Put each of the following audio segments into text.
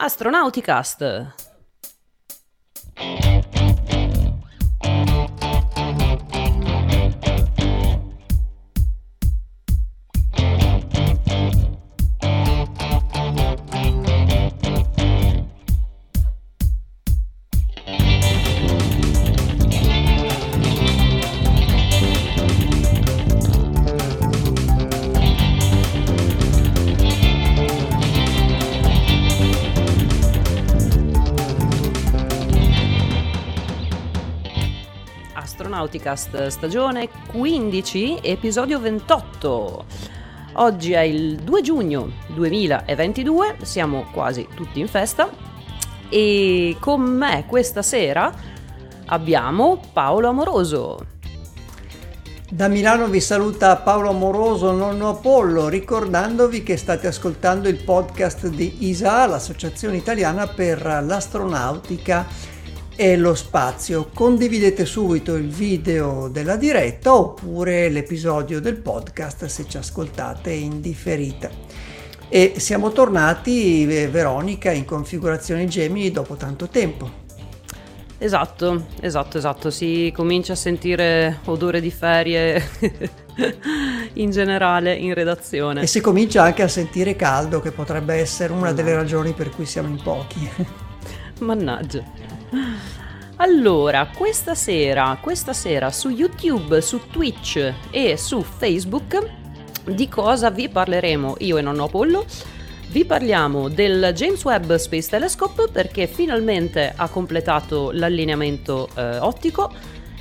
Astronauticast. Astronauticast stagione 15, episodio 28. Oggi è il 2 giugno 2022, siamo quasi tutti in festa e con me questa sera abbiamo Paolo Amoroso. Da Milano vi saluta Paolo Amoroso, nonno Apollo, ricordandovi che state ascoltando il podcast di ISA, l'Associazione Italiana per l'Astronautica e lo spazio. Condividete subito il video della diretta oppure l'episodio del podcast se ci ascoltate in differita. E siamo tornati, eh, Veronica, in configurazione Gemini dopo tanto tempo. Esatto, esatto, esatto, si comincia a sentire odore di ferie in generale in redazione. E si comincia anche a sentire caldo, che potrebbe essere una delle ragioni per cui siamo in pochi. Mannaggia. Allora, questa sera, questa sera su YouTube, su Twitch e su Facebook di cosa vi parleremo io e nonno Apollo? Vi parliamo del James Webb Space Telescope perché finalmente ha completato l'allineamento eh, ottico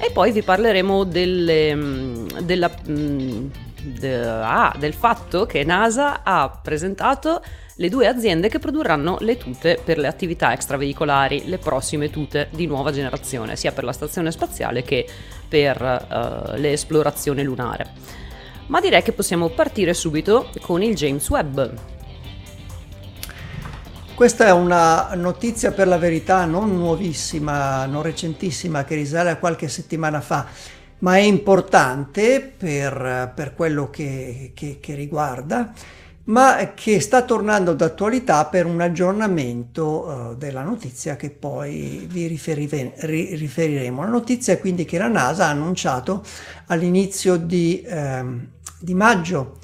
e poi vi parleremo delle, mm, della, mm, de, ah, del fatto che NASA ha presentato le due aziende che produrranno le tute per le attività extraveicolari, le prossime tute di nuova generazione, sia per la stazione spaziale che per uh, l'esplorazione lunare. Ma direi che possiamo partire subito con il James Webb. Questa è una notizia per la verità non nuovissima, non recentissima, che risale a qualche settimana fa, ma è importante per, per quello che, che, che riguarda ma che sta tornando d'attualità per un aggiornamento uh, della notizia che poi vi riferive, ri, riferiremo. La notizia è quindi che la NASA ha annunciato all'inizio di, ehm, di maggio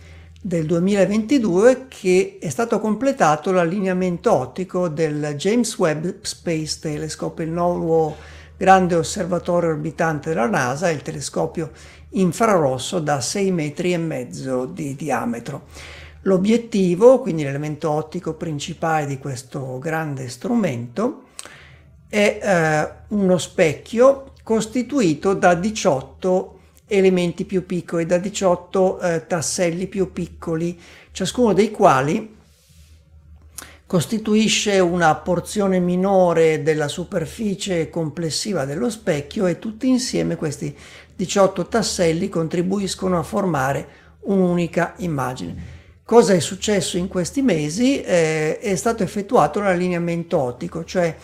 del 2022 che è stato completato l'allineamento ottico del James Webb Space Telescope, il nuovo grande osservatorio orbitante della NASA, il telescopio infrarosso da 6 metri e mezzo di diametro. L'obiettivo, quindi l'elemento ottico principale di questo grande strumento, è eh, uno specchio costituito da 18 elementi più piccoli, da 18 eh, tasselli più piccoli, ciascuno dei quali costituisce una porzione minore della superficie complessiva dello specchio e tutti insieme questi 18 tasselli contribuiscono a formare un'unica immagine. Cosa è successo in questi mesi? Eh, è stato effettuato l'allineamento ottico, cioè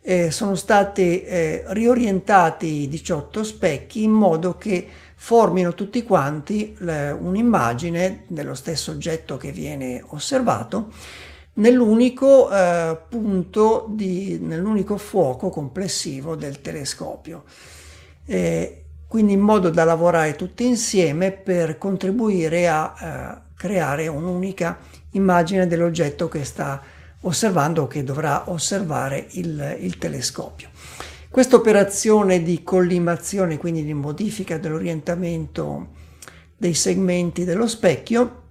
eh, sono stati eh, riorientati i 18 specchi in modo che formino tutti quanti un'immagine dello stesso oggetto che viene osservato nell'unico eh, punto, di, nell'unico fuoco complessivo del telescopio. Eh, quindi in modo da lavorare tutti insieme per contribuire a eh, creare un'unica immagine dell'oggetto che sta osservando o che dovrà osservare il, il telescopio. Questa operazione di collimazione, quindi di modifica dell'orientamento dei segmenti dello specchio,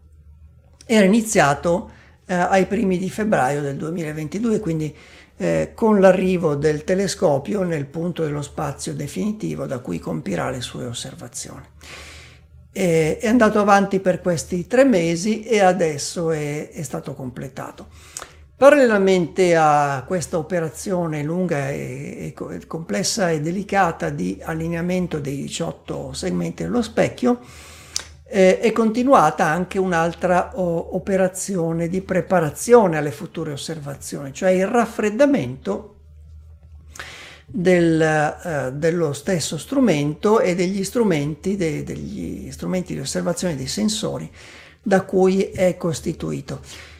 era iniziato eh, ai primi di febbraio del 2022, quindi eh, con l'arrivo del telescopio nel punto dello spazio definitivo da cui compirà le sue osservazioni è andato avanti per questi tre mesi e adesso è, è stato completato. Parallelamente a questa operazione lunga e, e, complessa e delicata di allineamento dei 18 segmenti dello specchio, eh, è continuata anche un'altra o, operazione di preparazione alle future osservazioni, cioè il raffreddamento del, eh, dello stesso strumento e degli strumenti, de, degli strumenti di osservazione dei sensori da cui è costituito.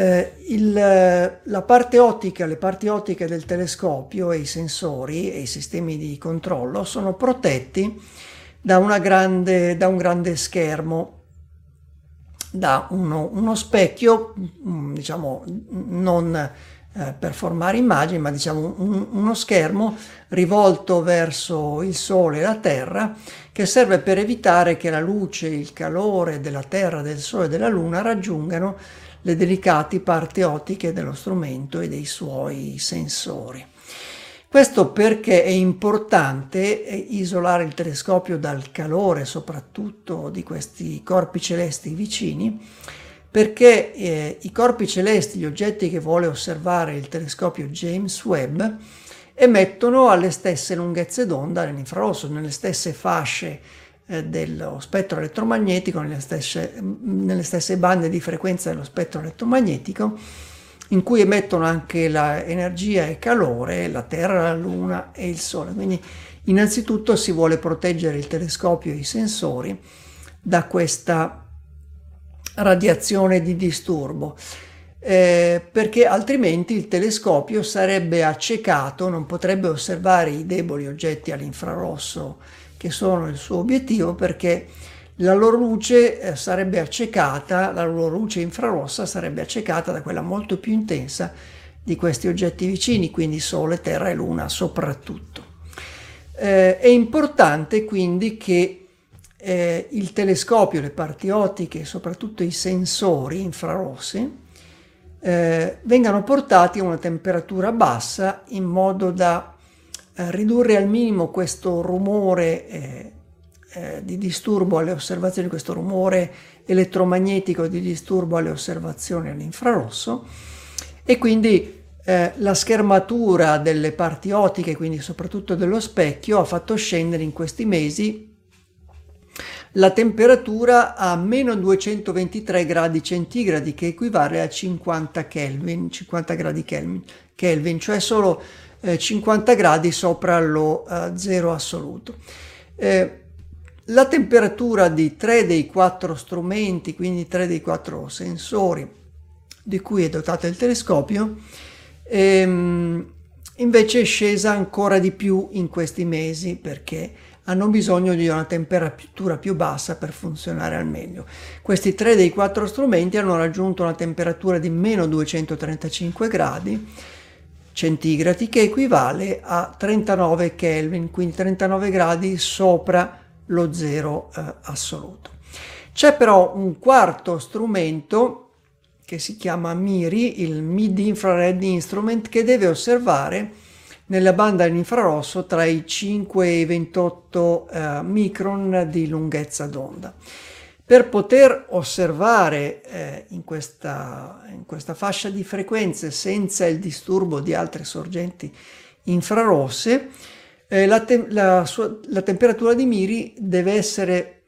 Eh, il, la parte ottica, le parti ottiche del telescopio e i sensori e i sistemi di controllo sono protetti da, grande, da un grande schermo, da uno, uno specchio, mm, diciamo, non eh, per formare immagini, ma diciamo un, uno schermo rivolto verso il Sole e la Terra che serve per evitare che la luce, il calore della Terra, del Sole e della Luna raggiungano le delicate parti ottiche dello strumento e dei suoi sensori. Questo perché è importante eh, isolare il telescopio dal calore, soprattutto di questi corpi celesti vicini, perché eh, i corpi celesti, gli oggetti che vuole osservare il telescopio James Webb, emettono alle stesse lunghezze d'onda nell'infrarosso, nelle stesse fasce dello spettro elettromagnetico, nelle stesse, nelle stesse bande di frequenza dello spettro elettromagnetico, in cui emettono anche l'energia e calore la Terra, la Luna e il Sole. Quindi innanzitutto si vuole proteggere il telescopio e i sensori da questa radiazione di disturbo. Eh, perché altrimenti il telescopio sarebbe accecato, non potrebbe osservare i deboli oggetti all'infrarosso che sono il suo obiettivo perché la loro luce eh, sarebbe accecata, la loro luce infrarossa sarebbe accecata da quella molto più intensa di questi oggetti vicini, quindi Sole, Terra e Luna soprattutto. Eh, è importante quindi che eh, il telescopio, le parti ottiche soprattutto i sensori infrarossi eh, vengano portati a una temperatura bassa in modo da ridurre al minimo questo rumore eh, eh, di disturbo alle osservazioni, questo rumore elettromagnetico di disturbo alle osservazioni all'infrarosso e quindi eh, la schermatura delle parti ottiche, quindi soprattutto dello specchio, ha fatto scendere in questi mesi la temperatura a meno 223 gradi centigradi che equivale a 50 Kelvin, 50 gradi Kelvin, Kelvin cioè solo eh, 50 gradi sopra lo eh, zero assoluto. Eh, la temperatura di tre dei quattro strumenti, quindi tre dei quattro sensori di cui è dotato il telescopio, ehm, invece è scesa ancora di più in questi mesi perché hanno bisogno di una temperatura più bassa per funzionare al meglio. Questi tre dei quattro strumenti hanno raggiunto una temperatura di meno 235 gradi centigradi che equivale a 39 Kelvin, quindi 39 gradi sopra lo zero eh, assoluto. C'è però un quarto strumento che si chiama MIRI, il Mid Infrared Instrument, che deve osservare nella banda dell'infrarosso tra i 5 e i 28 eh, micron di lunghezza d'onda. Per poter osservare eh, in, questa, in questa fascia di frequenze senza il disturbo di altre sorgenti infrarosse, eh, la, te- la, sua, la, temperatura di Miri deve essere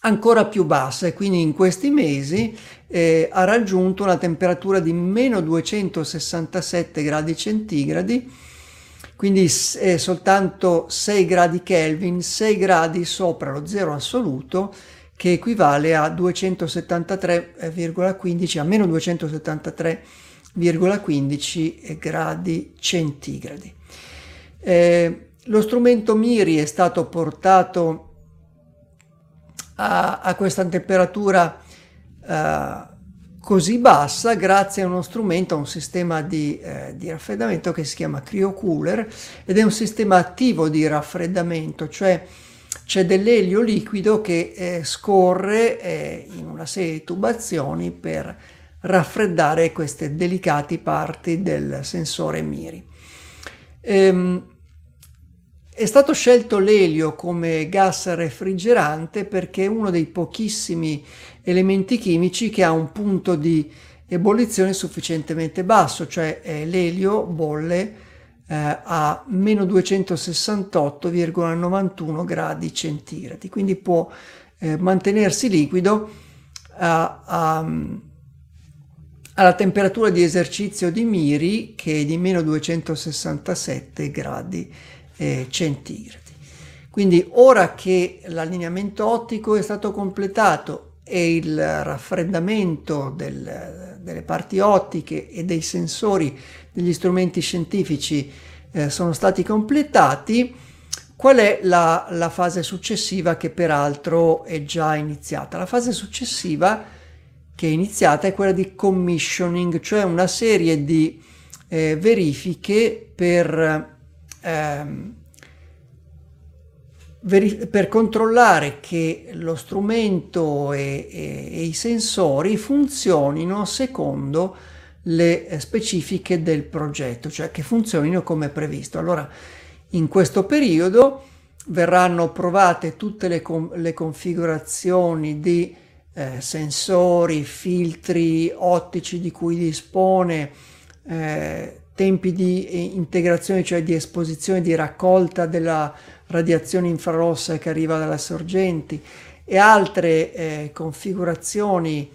ancora più bassa e quindi in questi mesi eh, ha raggiunto una temperatura di meno 267 gradi centigradi, quindi è soltanto 6 gradi Kelvin, 6 gradi sopra lo zero assoluto, che equivale a 273,15 a meno 273,15 gradi centigradi. Eh, lo strumento Miri è stato portato a, a questa temperatura uh, così bassa grazie a uno strumento, a un sistema di, eh, di, raffreddamento che si chiama CryoCooler ed è un sistema attivo di raffreddamento, cioè c'è dell'elio liquido che eh, scorre eh, in una serie di tubazioni per raffreddare queste delicate parti del sensore Miri. Ehm, è stato scelto l'elio come gas refrigerante perché è uno dei pochissimi elementi chimici che ha un punto di ebollizione sufficientemente basso, cioè eh, l'elio bolle eh, a meno 268,91 gradi centigradi, quindi può eh, mantenersi liquido a, a alla temperatura di esercizio di Miri che è di meno 267 gradi eh, centigradi. Quindi ora che l'allineamento ottico è stato completato e il raffreddamento del, delle parti ottiche e dei sensori degli strumenti scientifici eh, sono stati completati, qual è la, la, fase successiva che peraltro è già iniziata? La fase successiva che è iniziata è quella di commissioning, cioè una serie di eh, verifiche per... Ehm, per controllare che lo strumento e, e, e, i sensori funzionino secondo le specifiche del progetto, cioè che funzionino come previsto. Allora, in questo periodo verranno provate tutte le, le configurazioni di eh, sensori, filtri ottici di cui dispone, eh, tempi di eh, integrazione, cioè di esposizione, di raccolta della radiazione infrarossa che arriva dalle sorgenti e altre eh, configurazioni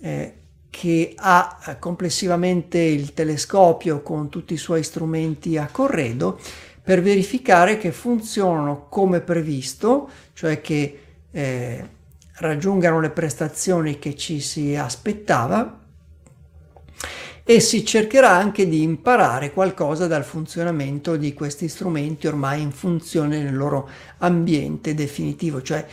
eh, che ha eh, complessivamente il telescopio con tutti i suoi strumenti a corredo per verificare che funzionano come previsto, cioè che eh, raggiungano le prestazioni che ci si aspettava e si cercherà anche di imparare qualcosa dal funzionamento di questi strumenti ormai in funzione nel loro ambiente definitivo, cioè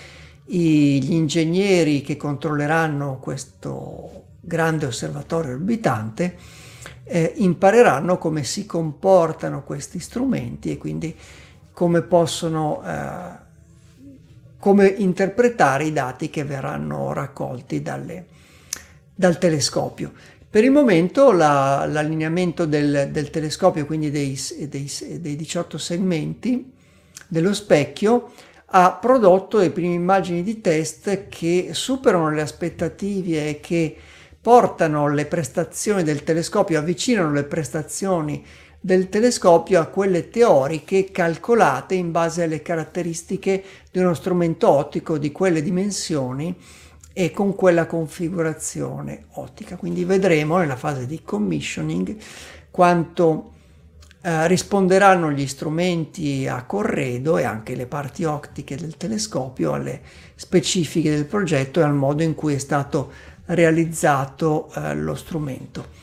gli ingegneri che controlleranno questo grande osservatorio orbitante eh, impareranno come si comportano questi strumenti e quindi come possono eh, come interpretare i dati che verranno raccolti dalle, dal telescopio. Per il momento la, l'allineamento del, del, telescopio, quindi dei, dei, dei 18 segmenti dello specchio, ha prodotto le prime immagini di test che superano le aspettative e che portano le prestazioni del telescopio, avvicinano le prestazioni del telescopio a quelle teoriche calcolate in base alle caratteristiche di uno strumento ottico di quelle dimensioni e con quella configurazione ottica. Quindi vedremo nella fase di commissioning quanto eh, risponderanno gli strumenti a corredo e anche le parti ottiche del telescopio alle specifiche del progetto e al modo in cui è stato realizzato eh, lo strumento.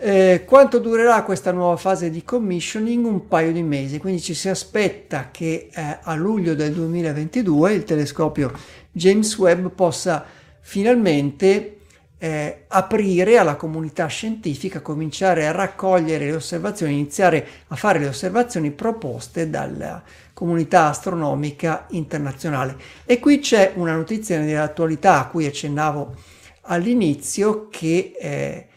Eh, quanto durerà questa nuova fase di commissioning? Un paio di mesi, quindi ci si aspetta che eh, a luglio del 2022 il telescopio James Webb possa finalmente eh, aprire alla comunità scientifica, cominciare a raccogliere le osservazioni, iniziare a fare le osservazioni proposte dalla comunità astronomica internazionale. E qui c'è una notizia dell'attualità a cui accennavo all'inizio che eh,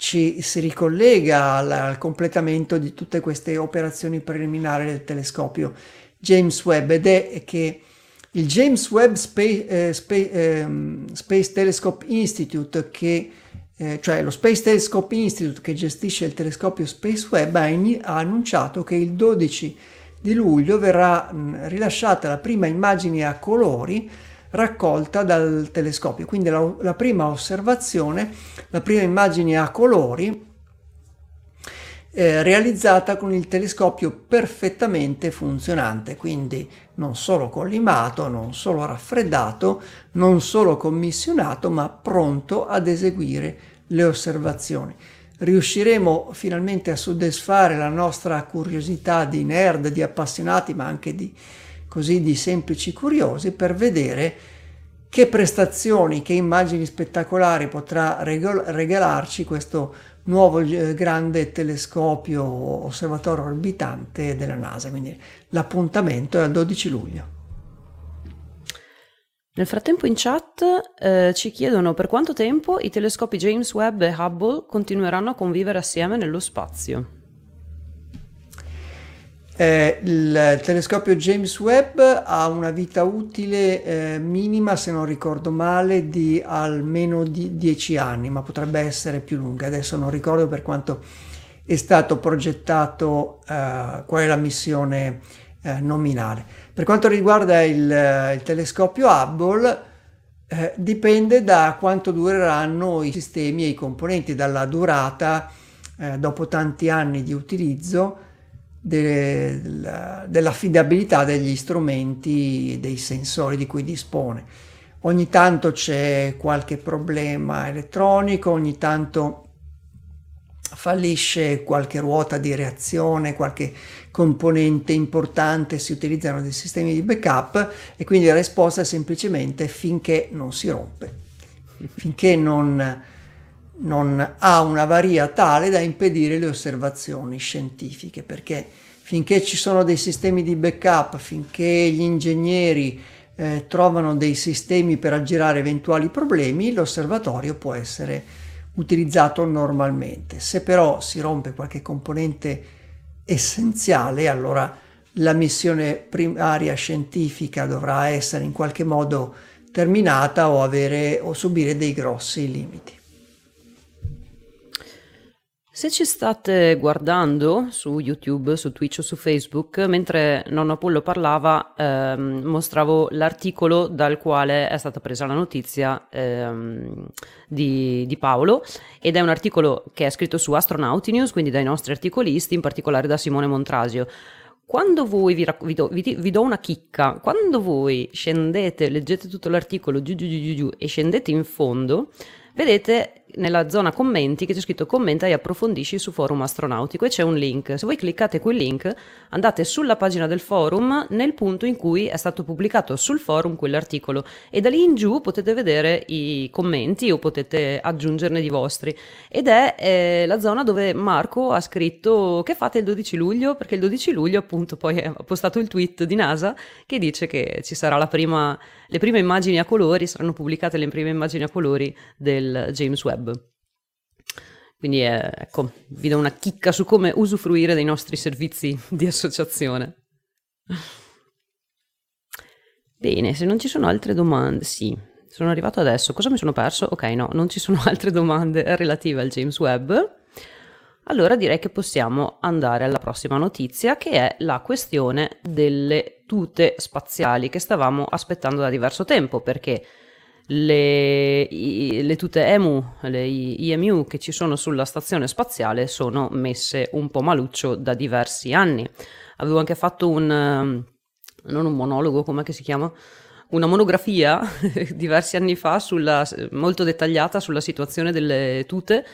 ci si ricollega al, al, completamento di tutte queste operazioni preliminari del telescopio James Webb ed è che il James Webb Space, eh, Space, eh, Space Telescope Institute, che, eh, cioè lo Space Telescope Institute che gestisce il telescopio Space Webb, ha, in, ha annunciato che il 12 di luglio verrà mh, rilasciata la prima immagine a colori raccolta dal telescopio. Quindi la, la prima osservazione, la prima immagine a colori eh, realizzata con il telescopio perfettamente funzionante, quindi non solo collimato, non solo raffreddato, non solo commissionato, ma pronto ad eseguire le osservazioni. Riusciremo finalmente a soddisfare la nostra curiosità di nerd, di appassionati, ma anche di così di semplici curiosi per vedere che prestazioni, che immagini spettacolari potrà regalarci questo nuovo eh, grande telescopio osservatorio orbitante della NASA. Quindi l'appuntamento è al 12 luglio. Nel frattempo in chat eh, ci chiedono per quanto tempo i telescopi James Webb e Hubble continueranno a convivere assieme nello spazio. Eh, il telescopio James Webb ha una vita utile eh, minima, se non ricordo male, di almeno di 10 anni, ma potrebbe essere più lunga. Adesso non ricordo per quanto è stato progettato, eh, qual è la missione eh, nominale. Per quanto riguarda il, eh, il telescopio Hubble, eh, dipende da quanto dureranno i sistemi e i componenti, dalla durata dopo tanti anni di utilizzo de, dell'affidabilità degli strumenti, dei sensori di cui dispone. ogni tanto c'è qualche problema elettronico, ogni tanto fallisce qualche ruota di reazione, qualche componente importante, si utilizzano dei sistemi di backup e quindi la risposta è semplicemente finché non si rompe, finché non, non ha una varia tale da impedire le osservazioni scientifiche, perché finché ci sono dei sistemi di backup, finché gli ingegneri eh, trovano dei sistemi per aggirare eventuali problemi, l'osservatorio può essere utilizzato normalmente. Se però si rompe qualche componente essenziale, allora la missione primaria scientifica dovrà essere in qualche modo terminata o, avere, o subire dei grossi limiti. Se ci state guardando su YouTube, su Twitch o su Facebook, mentre nonno Apollo parlava, ehm, mostravo l'articolo dal quale è stata presa la notizia ehm, di, di, Paolo ed è un articolo che è scritto su Astronauti News, quindi dai nostri articolisti, in particolare da Simone Montrasio. Quando voi vi, vi, do, vi, vi, do, una chicca, quando voi scendete, leggete tutto l'articolo giù giù giù giù, giù e scendete in fondo, vedete nella zona commenti che c'è scritto commenta e approfondisci su forum astronautico e c'è un link. Se voi cliccate quel link andate sulla pagina del forum nel punto in cui è stato pubblicato sul forum quell'articolo. E da lì in giù potete vedere i commenti o potete aggiungerne di vostri. Ed è eh, la zona dove Marco ha scritto che fate il 12 luglio? perché il 12 luglio appunto poi ha postato il tweet di NASA che dice che ci sarà la prima, le prime immagini a colori, saranno pubblicate le prime immagini a colori del James Webb web. Quindi eh, ecco, vi do una chicca su come usufruire dei nostri servizi di associazione. Bene, se non ci sono altre domande, sì, sono arrivato adesso. Cosa mi sono perso? Ok, no, non ci sono altre domande relative al James Webb. Allora direi che possiamo andare alla prossima notizia che è la questione delle tute spaziali che stavamo aspettando da diverso tempo perché le, i, le tute EMU, le IMU che ci sono sulla stazione spaziale sono messe un po' maluccio da diversi anni. Avevo anche fatto un, ehm, non un monologo, come si chiama? Una monografia diversi anni fa sulla, molto dettagliata sulla situazione delle tute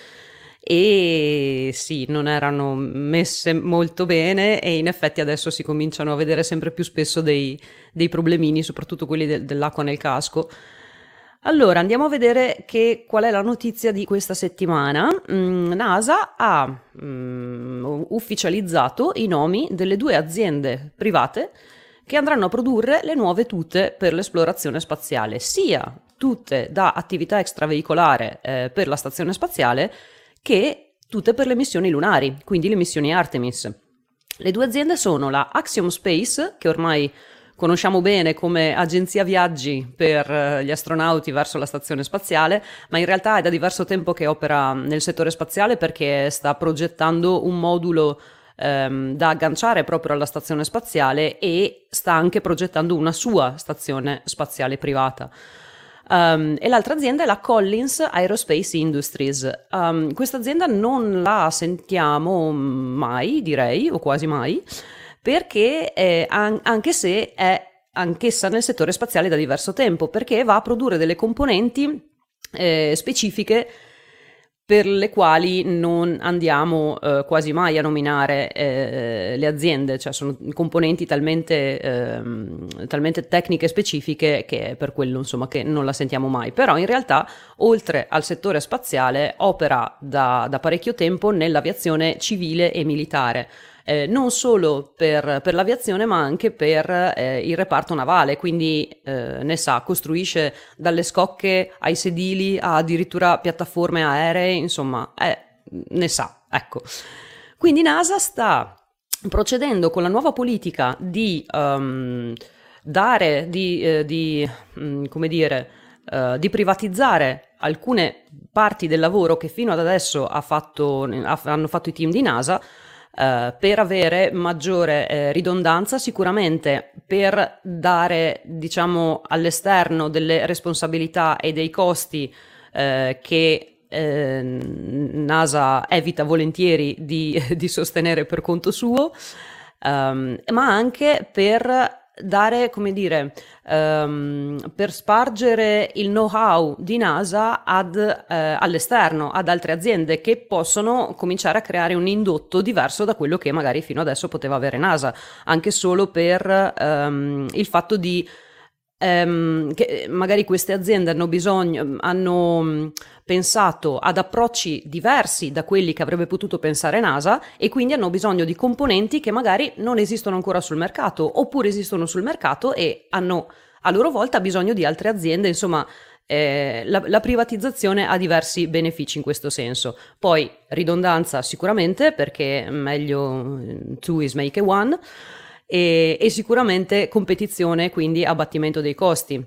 e sì, non erano messe molto bene e in effetti adesso si cominciano a vedere sempre più spesso dei, dei problemini, soprattutto quelli de- dell'acqua nel casco. Allora, andiamo a vedere che, qual è la notizia di questa settimana. Mm, NASA ha mm, ufficializzato i nomi delle due aziende private che andranno a produrre le nuove tute per l'esplorazione spaziale, sia tutte da attività extraveicolare eh, per la stazione spaziale che tutte per le missioni lunari, quindi le missioni Artemis. Le due aziende sono la Axiom Space, che ormai conosciamo bene come agenzia viaggi per eh, gli astronauti verso la stazione spaziale, ma in realtà è da diverso tempo che opera nel settore spaziale perché sta progettando un modulo ehm, da agganciare proprio alla stazione spaziale e sta anche progettando una sua stazione spaziale privata. Um, e l'altra azienda è la Collins Aerospace Industries. Um, questa azienda non la sentiamo mai, direi, o quasi mai perché eh, an- anche se è anch'essa nel settore spaziale da diverso tempo, perché va a produrre delle componenti eh, specifiche per le quali non andiamo eh, quasi mai a nominare eh, le aziende, cioè sono componenti talmente, eh, talmente tecniche specifiche che per quello insomma che non la sentiamo mai. Però in realtà oltre al settore spaziale opera da, da parecchio tempo nell'aviazione civile e militare eh, non solo per, per, l'aviazione ma anche per eh, il reparto navale, quindi eh, ne sa, costruisce dalle scocche ai sedili a addirittura piattaforme aeree, insomma, eh, ne sa, ecco. Quindi NASA sta procedendo con la nuova politica di um, dare, di, eh, di um, come dire, uh, di privatizzare alcune parti del lavoro che fino ad adesso ha fatto, ha, hanno fatto i team di NASA Uh, per avere maggiore eh, ridondanza, sicuramente per dare, diciamo, all'esterno delle responsabilità e dei costi eh, che eh, NASA evita volentieri di, di, sostenere per conto suo, um, ma anche per dare, come dire, um, per spargere il know-how di NASA ad, eh, all'esterno, ad altre aziende che possono cominciare a creare un indotto diverso da quello che magari fino adesso poteva avere NASA, anche solo per um, il fatto di ehm, che magari queste aziende hanno bisogno, hanno mm, pensato ad approcci diversi da quelli che avrebbe potuto pensare NASA e quindi hanno bisogno di componenti che magari non esistono ancora sul mercato oppure esistono sul mercato e hanno a loro volta bisogno di altre aziende, insomma eh, la, la, privatizzazione ha diversi benefici in questo senso. Poi ridondanza sicuramente perché meglio eh, two is make a one e, e sicuramente competizione, quindi abbattimento dei costi.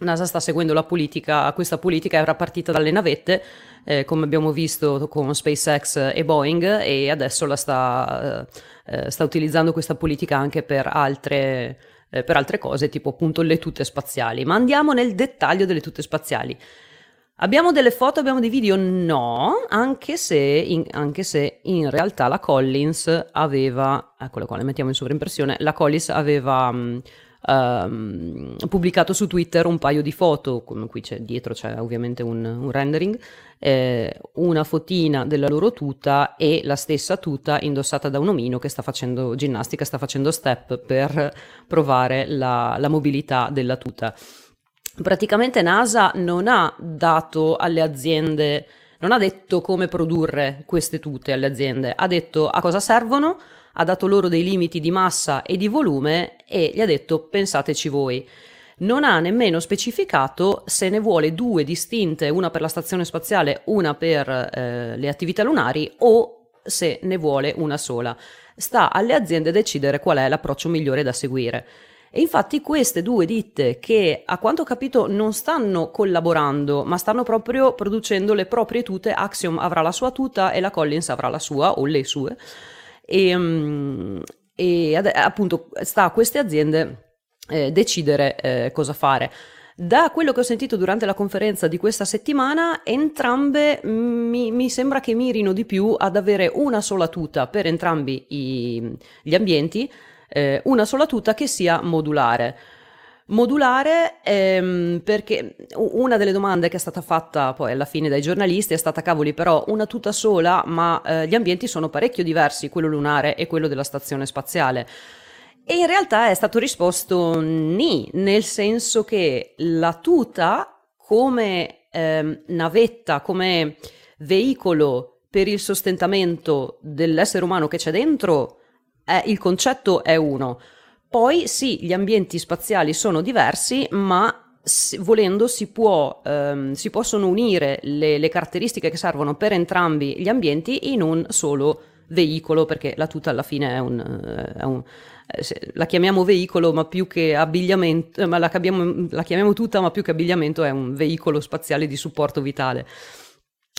NASA sta seguendo la politica, questa politica era partita dalle navette, eh, come abbiamo visto con SpaceX e Boeing, e adesso la sta, eh, eh sta utilizzando questa politica anche per altre, eh, per altre cose, tipo appunto le tute spaziali. Ma andiamo nel dettaglio delle tute spaziali. Abbiamo delle foto, abbiamo dei video? No, anche se in, anche se in realtà la Collins aveva, eccola qua, le mettiamo in sovraimpressione, la Collins aveva um, um, pubblicato su Twitter un paio di foto, qui c'è dietro c'è ovviamente un, un rendering, eh, una fotina della loro tuta e la stessa tuta indossata da un omino che sta facendo ginnastica, sta facendo step per provare la, la mobilità della tuta praticamente NASA non ha dato alle aziende, non ha detto come produrre queste tute alle aziende, ha detto a cosa servono, ha dato loro dei limiti di massa e di volume e gli ha detto pensateci voi. Non ha nemmeno specificato se ne vuole due distinte, una per la stazione spaziale, una per eh, le attività lunari o se ne vuole una sola. Sta alle aziende decidere qual è l'approccio migliore da seguire. E infatti queste due ditte che a quanto ho capito non stanno collaborando, ma stanno proprio producendo le proprie tute, Axiom avrà la sua tuta e la Collins avrà la sua o le sue. E, mm, e ad, appunto sta a queste aziende eh, decidere eh, cosa fare. Da quello che ho sentito durante la conferenza di questa settimana, entrambe mi, mi, sembra che mirino di più ad avere una sola tuta per entrambi i, gli ambienti, eh, una sola tuta che sia modulare. Modulare ehm, perché una delle domande che è stata fatta poi alla fine dai giornalisti è stata cavoli però una tuta sola ma eh, gli ambienti sono parecchio diversi, quello lunare e quello della stazione spaziale. E in realtà è stato risposto ni, nel senso che la tuta come ehm, navetta, come veicolo per il sostentamento dell'essere umano che c'è dentro è, il concetto è uno. Poi sì, gli ambienti spaziali sono diversi, ma volendo si, può, ehm, si possono unire le, le, caratteristiche che servono per entrambi gli ambienti in un solo veicolo, perché la tuta alla fine è un, è un eh, la chiamiamo veicolo, ma più che abbigliamento, ma la, cabiamo, la chiamiamo tuta, ma più che abbigliamento è un veicolo spaziale di supporto vitale.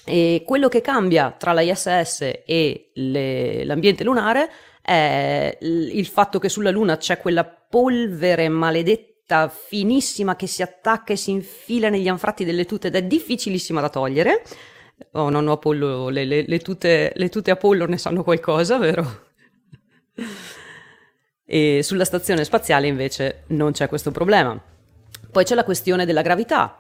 E quello che cambia tra la ISS e le, l'ambiente lunare è il fatto che sulla Luna c'è quella polvere maledetta finissima che si attacca e si infila negli anfratti delle tute ed è difficilissima da togliere. Oh, nonno Apollo, le, le, le, tute, le tute Apollo ne sanno qualcosa, vero? e sulla stazione spaziale invece non c'è questo problema. Poi c'è la questione della gravità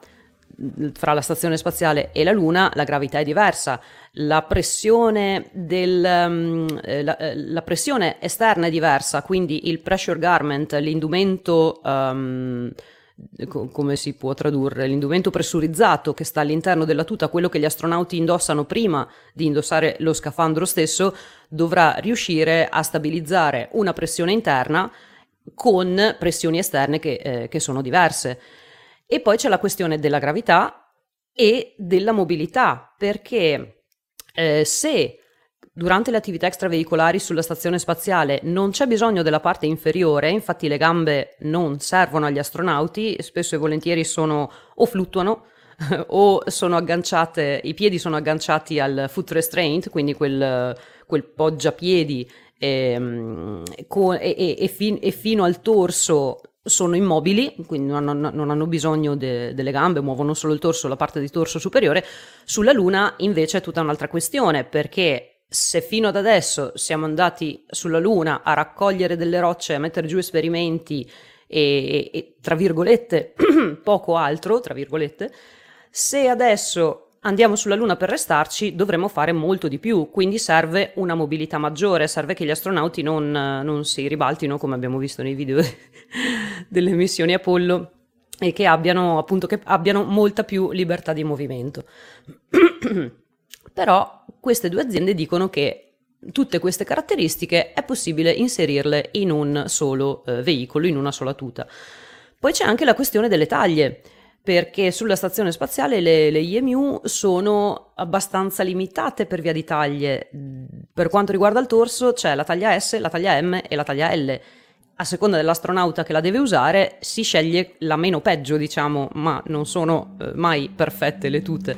fra la stazione spaziale e la Luna la gravità è diversa, la pressione, del, um, la, eh, la pressione esterna è diversa, quindi il pressure garment, l'indumento, um, come si può tradurre, l'indumento pressurizzato che sta all'interno della tuta, quello che gli astronauti indossano prima di indossare lo scafandro stesso, dovrà riuscire a stabilizzare una pressione interna con pressioni esterne che, eh, che sono diverse. E poi c'è la questione della gravità e della mobilità, perché eh, se durante le attività extraveicolari sulla stazione spaziale non c'è bisogno della parte inferiore, infatti le gambe non servono agli astronauti, spesso e volentieri sono o fluttuano o sono agganciate, i piedi sono agganciati al foot restraint, quindi quel, quel poggiapiedi ehm, e, e, e, fin, e, fino al torso sono immobili, quindi non, non, non hanno bisogno de, delle gambe, muovono solo il torso, la parte di torso superiore. Sulla Luna invece è tutta un'altra questione, perché se fino ad adesso siamo andati sulla Luna a raccogliere delle rocce, a mettere giù esperimenti e, e tra virgolette poco altro, tra virgolette, se adesso andiamo sulla Luna per restarci, dovremo fare molto di più, quindi serve una mobilità maggiore, serve che gli astronauti non, non si ribaltino come abbiamo visto nei video delle missioni Apollo e che abbiano appunto che abbiano molta più libertà di movimento. Però queste due aziende dicono che tutte queste caratteristiche è possibile inserirle in un solo eh, veicolo, in una sola tuta. Poi c'è anche la questione delle taglie perché sulla stazione spaziale le, le, IMU sono abbastanza limitate per via di taglie. Per quanto riguarda il torso c'è la taglia S, la taglia M e la taglia L. A seconda dell'astronauta che la deve usare si sceglie la meno peggio, diciamo, ma non sono eh, mai perfette le tute.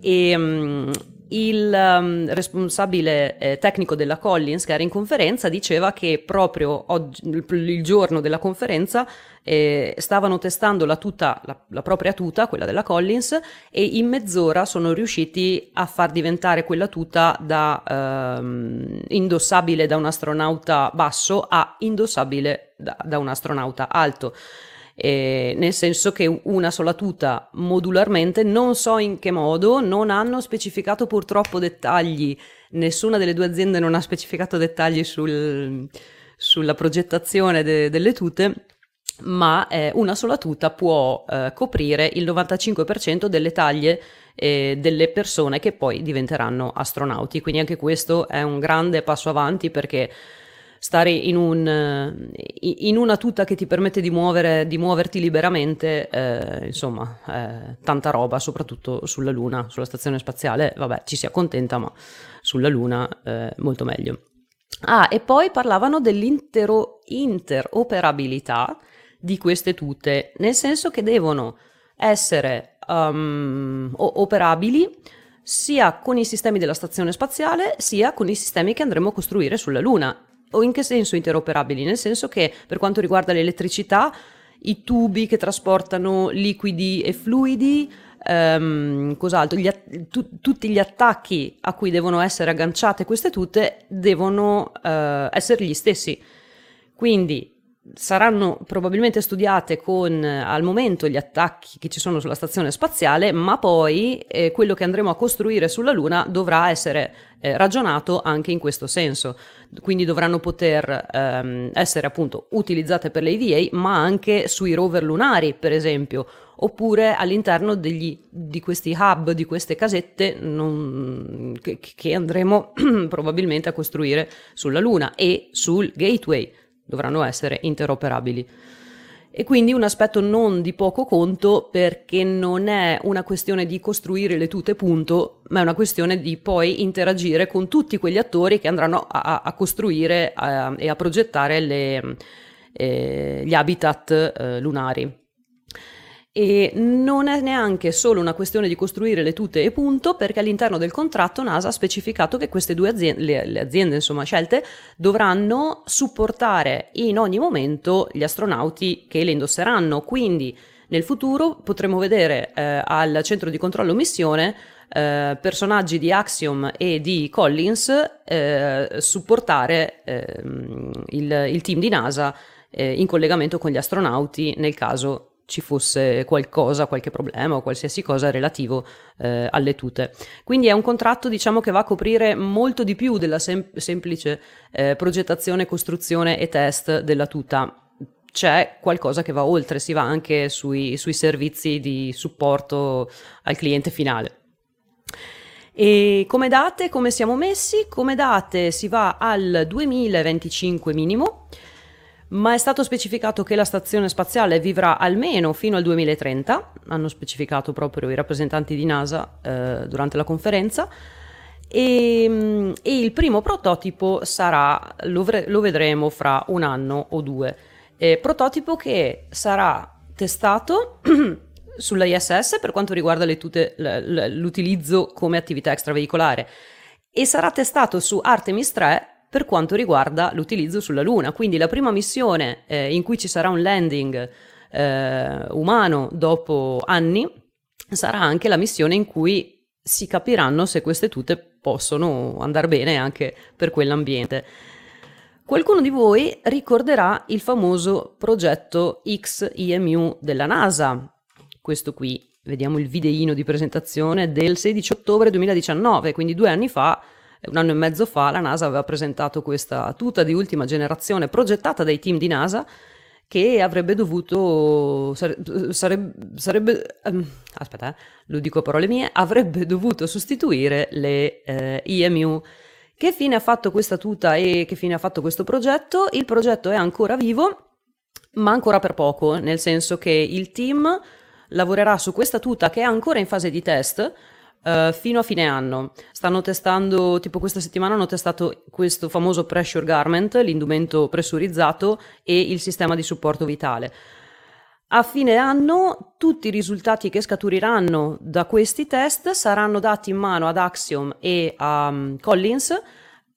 E, um, il um, responsabile eh, tecnico della Collins, che era in conferenza, diceva che proprio oggi, il, giorno della conferenza eh, stavano testando la, tuta, la, la, propria tuta, quella della Collins, e in mezz'ora sono riusciti a far diventare quella tuta da ehm, indossabile da un astronauta basso a indossabile da, da un astronauta alto eh, nel senso che una sola tuta modularmente, non so in che modo, non hanno specificato purtroppo dettagli, nessuna delle due aziende non ha specificato dettagli sul, sulla progettazione de, delle tute, ma eh, una sola tuta può eh, coprire il 95% delle taglie eh, delle persone che poi diventeranno astronauti. Quindi anche questo è un grande passo avanti perché stare in, un, eh, in, una tuta che ti permette di, muovere, di muoverti liberamente, eh, insomma, eh, tanta roba, soprattutto sulla Luna, sulla stazione spaziale, vabbè, ci si accontenta, ma sulla Luna eh, molto meglio. Ah, e poi parlavano dell'interoperabilità di queste tute, nel senso che devono essere um, operabili sia con i sistemi della stazione spaziale sia con i sistemi che andremo a costruire sulla Luna o in che senso interoperabili? Nel senso che per quanto riguarda l'elettricità, i tubi che trasportano liquidi e fluidi, um, cos'altro, gli tu- tutti gli attacchi a cui devono essere agganciate queste tute devono uh, essere gli stessi. Quindi saranno probabilmente studiate con al momento gli attacchi che ci sono sulla stazione spaziale, ma poi eh, quello che andremo a costruire sulla Luna dovrà essere eh, ragionato anche in questo senso. Quindi dovranno poter ehm, essere appunto utilizzate per le EVA, ma anche sui rover lunari, per esempio, oppure all'interno degli, di questi hub, di queste casette non, che, che andremo probabilmente a costruire sulla Luna e sul gateway dovranno essere interoperabili. E quindi un aspetto non di poco conto perché non è una questione di costruire le tute punto, ma è una questione di poi interagire con tutti quegli attori che andranno a, a costruire a, e a progettare le, eh, gli habitat eh, lunari. E non è neanche solo una questione di costruire le tute e punto, perché all'interno del contratto NASA ha specificato che queste due aziende, le, le aziende insomma, scelte, dovranno supportare in ogni momento gli astronauti che le indosseranno. Quindi nel futuro potremo vedere eh, al centro di controllo missione eh, personaggi di Axiom e di Collins eh, supportare ehm, il, il, team di NASA eh, in collegamento con gli astronauti nel caso ci fosse qualcosa, qualche problema o qualsiasi cosa relativo eh, alle tute. Quindi è un contratto diciamo che va a coprire molto di più della sem- semplice eh, progettazione, costruzione e test della tuta. C'è qualcosa che va oltre, si va anche sui, sui servizi di supporto al cliente finale. E come date, come siamo messi? Come date si va al 2025 minimo ma è stato specificato che la stazione spaziale vivrà almeno fino al 2030, hanno specificato proprio i rappresentanti di NASA eh, durante la conferenza, e, mm, e, il primo prototipo sarà, lo, lo, vedremo fra un anno o due, eh, prototipo che sarà testato sulla ISS per quanto riguarda tute, l'utilizzo come attività extraveicolare e sarà testato su Artemis 3 per quanto riguarda l'utilizzo sulla Luna. Quindi la prima missione eh, in cui ci sarà un landing eh, umano dopo anni sarà anche la missione in cui si capiranno se queste tute possono andare bene anche per quell'ambiente. Qualcuno di voi ricorderà il famoso progetto XIMU della NASA. Questo qui, vediamo il videino di presentazione del 16 ottobre 2019, quindi due anni fa, un anno e mezzo fa, la NASA aveva presentato questa tuta di ultima generazione progettata dai team di NASA che avrebbe dovuto, sarebbe, sarebbe um, aspetta, eh, lo dico a parole mie, avrebbe dovuto sostituire le eh, che fine ha fatto questa tuta e che fine ha fatto questo progetto? Il progetto è ancora vivo, ma ancora per poco, nel senso che il team lavorerà su questa tuta che è ancora in fase di test, Uh, fino a fine anno. Stanno testando, tipo questa settimana hanno testato questo famoso pressure garment, l'indumento pressurizzato e il sistema di supporto vitale. A fine anno tutti i risultati che scaturiranno da questi test saranno dati in mano ad Axiom e a um, Collins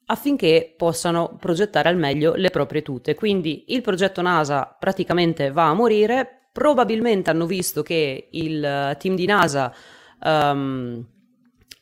affinché possano progettare al meglio le proprie tute. Quindi il progetto NASA praticamente va a morire, probabilmente hanno visto che il uh, team di NASA um,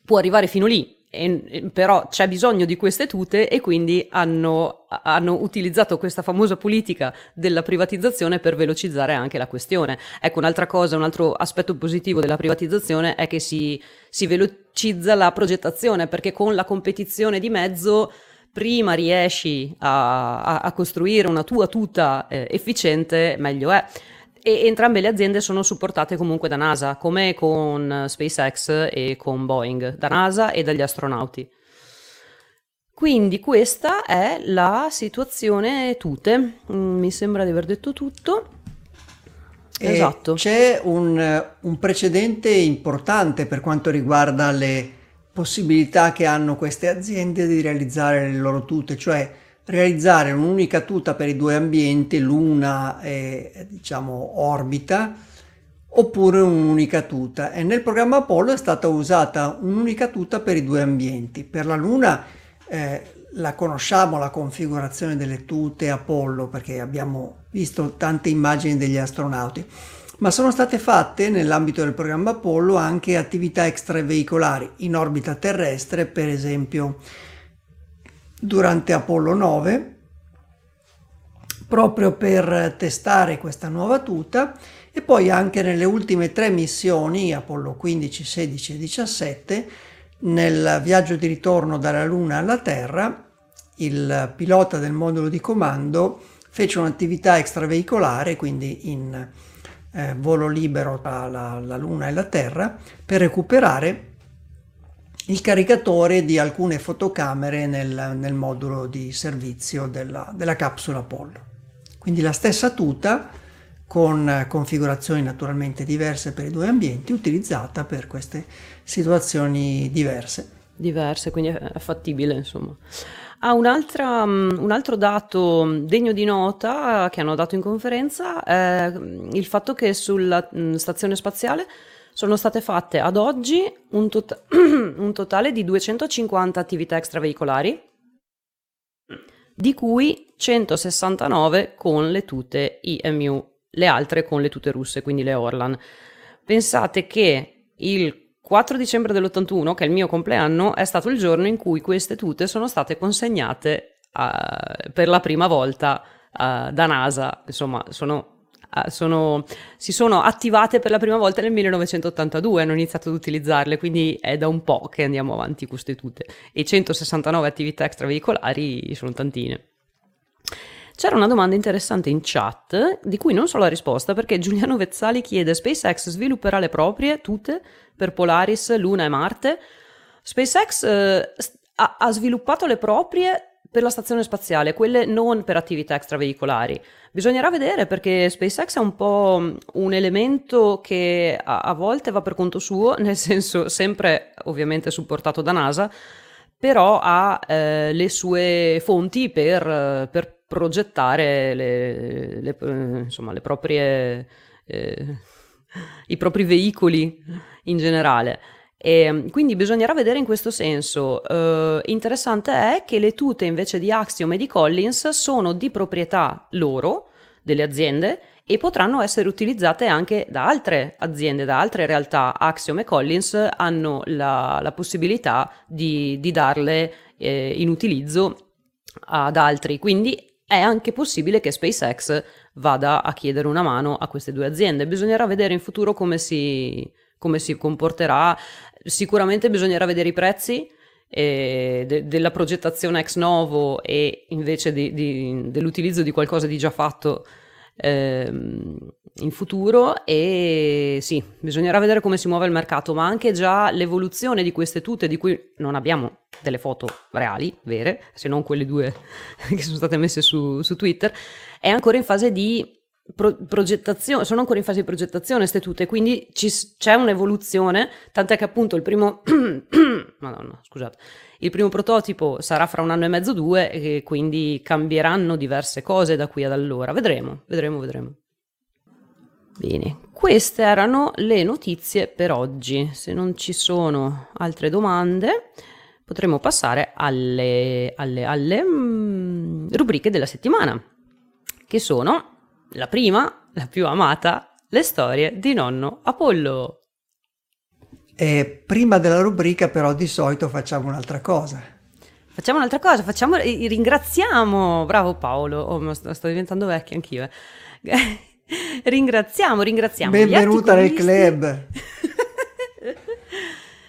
può arrivare fino lì e, però c'è bisogno di queste tute e quindi hanno, hanno, utilizzato questa famosa politica della privatizzazione per velocizzare anche la questione. Ecco, un'altra cosa, un altro aspetto positivo della privatizzazione è che si, si velocizza la progettazione perché con la competizione di mezzo prima riesci a, a, a costruire una tua tuta eh, efficiente, meglio è e entrambe le aziende sono supportate comunque da NASA, come con SpaceX e con Boeing, da NASA e dagli astronauti. Quindi questa è la situazione tute. Mm, mi sembra di aver detto tutto. E esatto. C'è un, un precedente importante per quanto riguarda le possibilità che hanno queste aziende di realizzare le loro tute, cioè realizzare un'unica tuta per i due ambienti, luna e diciamo orbita, oppure un'unica tuta. E nel programma Apollo è stata usata un'unica tuta per i due ambienti. Per la luna eh, la conosciamo la configurazione delle tute Apollo perché abbiamo visto tante immagini degli astronauti, ma sono state fatte nell'ambito del programma Apollo anche attività extraveicolari in orbita terrestre, per esempio durante Apollo 9 proprio per testare questa nuova tuta e poi anche nelle ultime tre missioni, Apollo 15, 16 e 17, nel viaggio di ritorno dalla Luna alla Terra, il pilota del modulo di comando fece un'attività extraveicolare, quindi in eh, volo libero tra la, la Luna e la Terra, per recuperare il caricatore di alcune fotocamere nel, nel modulo di servizio della, della, capsula Apollo. Quindi la stessa tuta con configurazioni naturalmente diverse per i due ambienti, utilizzata per queste situazioni diverse. Diverse, quindi è fattibile insomma. Ah, un altro dato degno di nota che hanno dato in conferenza è il fatto che sulla stazione spaziale sono state fatte ad oggi un, to- un totale di 250 attività extraveicolari, di cui 169 con le tute IMU, le altre con le tute russe, quindi le Orlan. Pensate che il 4 dicembre dell'81, che è il mio compleanno, è stato il giorno in cui queste tute sono state consegnate uh, per la prima volta uh, da NASA. Insomma, sono Sono, si sono attivate per la prima volta nel 1982, hanno iniziato ad utilizzarle, quindi è da un po' che andiamo avanti costituite. E 169 attività extraveicolari sono tantine. C'era una domanda interessante in chat, di cui non so la risposta, perché Giuliano Vezzali chiede SpaceX svilupperà le proprie, tutte, per Polaris, Luna e Marte? SpaceX eh, ha sviluppato le proprie per la stazione spaziale, quelle non per attività extraveicolari. Bisognerà vedere perché SpaceX è un po' un elemento che a, a volte va per conto suo, nel senso sempre ovviamente supportato da NASA, però ha eh, le sue fonti per, per progettare le, le, insomma, le proprie, eh, i propri veicoli in generale. E ehm, quindi bisognerà vedere in questo senso. Uh, interessante è che le tute invece di Axiom e di Collins sono di proprietà loro, delle aziende, e potranno essere utilizzate anche da altre aziende, da altre realtà. Axiom e Collins hanno la, la possibilità di, di darle eh, in utilizzo ad altri. Quindi è anche possibile che SpaceX vada a chiedere una mano a queste due aziende. Bisognerà vedere in futuro come si, come si comporterà. Sicuramente bisognerà vedere i prezzi eh, de- della progettazione ex novo e invece di, di, dell'utilizzo di qualcosa di già fatto ehm, in futuro. E sì, bisognerà vedere come si muove il mercato, ma anche già l'evoluzione di queste tute di cui non abbiamo delle foto reali, vere, se non quelle due che sono state messe su, su Twitter, è ancora in fase di pro- progettazione, sono ancora in fase di progettazione queste tute, quindi ci, c'è un'evoluzione, tant'è che appunto il primo, madonna, scusate, il primo prototipo sarà fra un anno e mezzo, due, e quindi cambieranno diverse cose da qui ad allora. Vedremo, vedremo, vedremo. Bene, queste erano le notizie per oggi. Se non ci sono altre domande, potremo passare alle, alle, alle mm, rubriche della settimana, che sono la prima, la più amata, le storie di nonno Apollo. E prima della rubrica però di solito facciamo un'altra cosa. Facciamo un'altra cosa, facciamo, ringraziamo, bravo Paolo, oh, sto, sto diventando vecchia anch'io. Eh. ringraziamo, ringraziamo. Benvenuta nel club.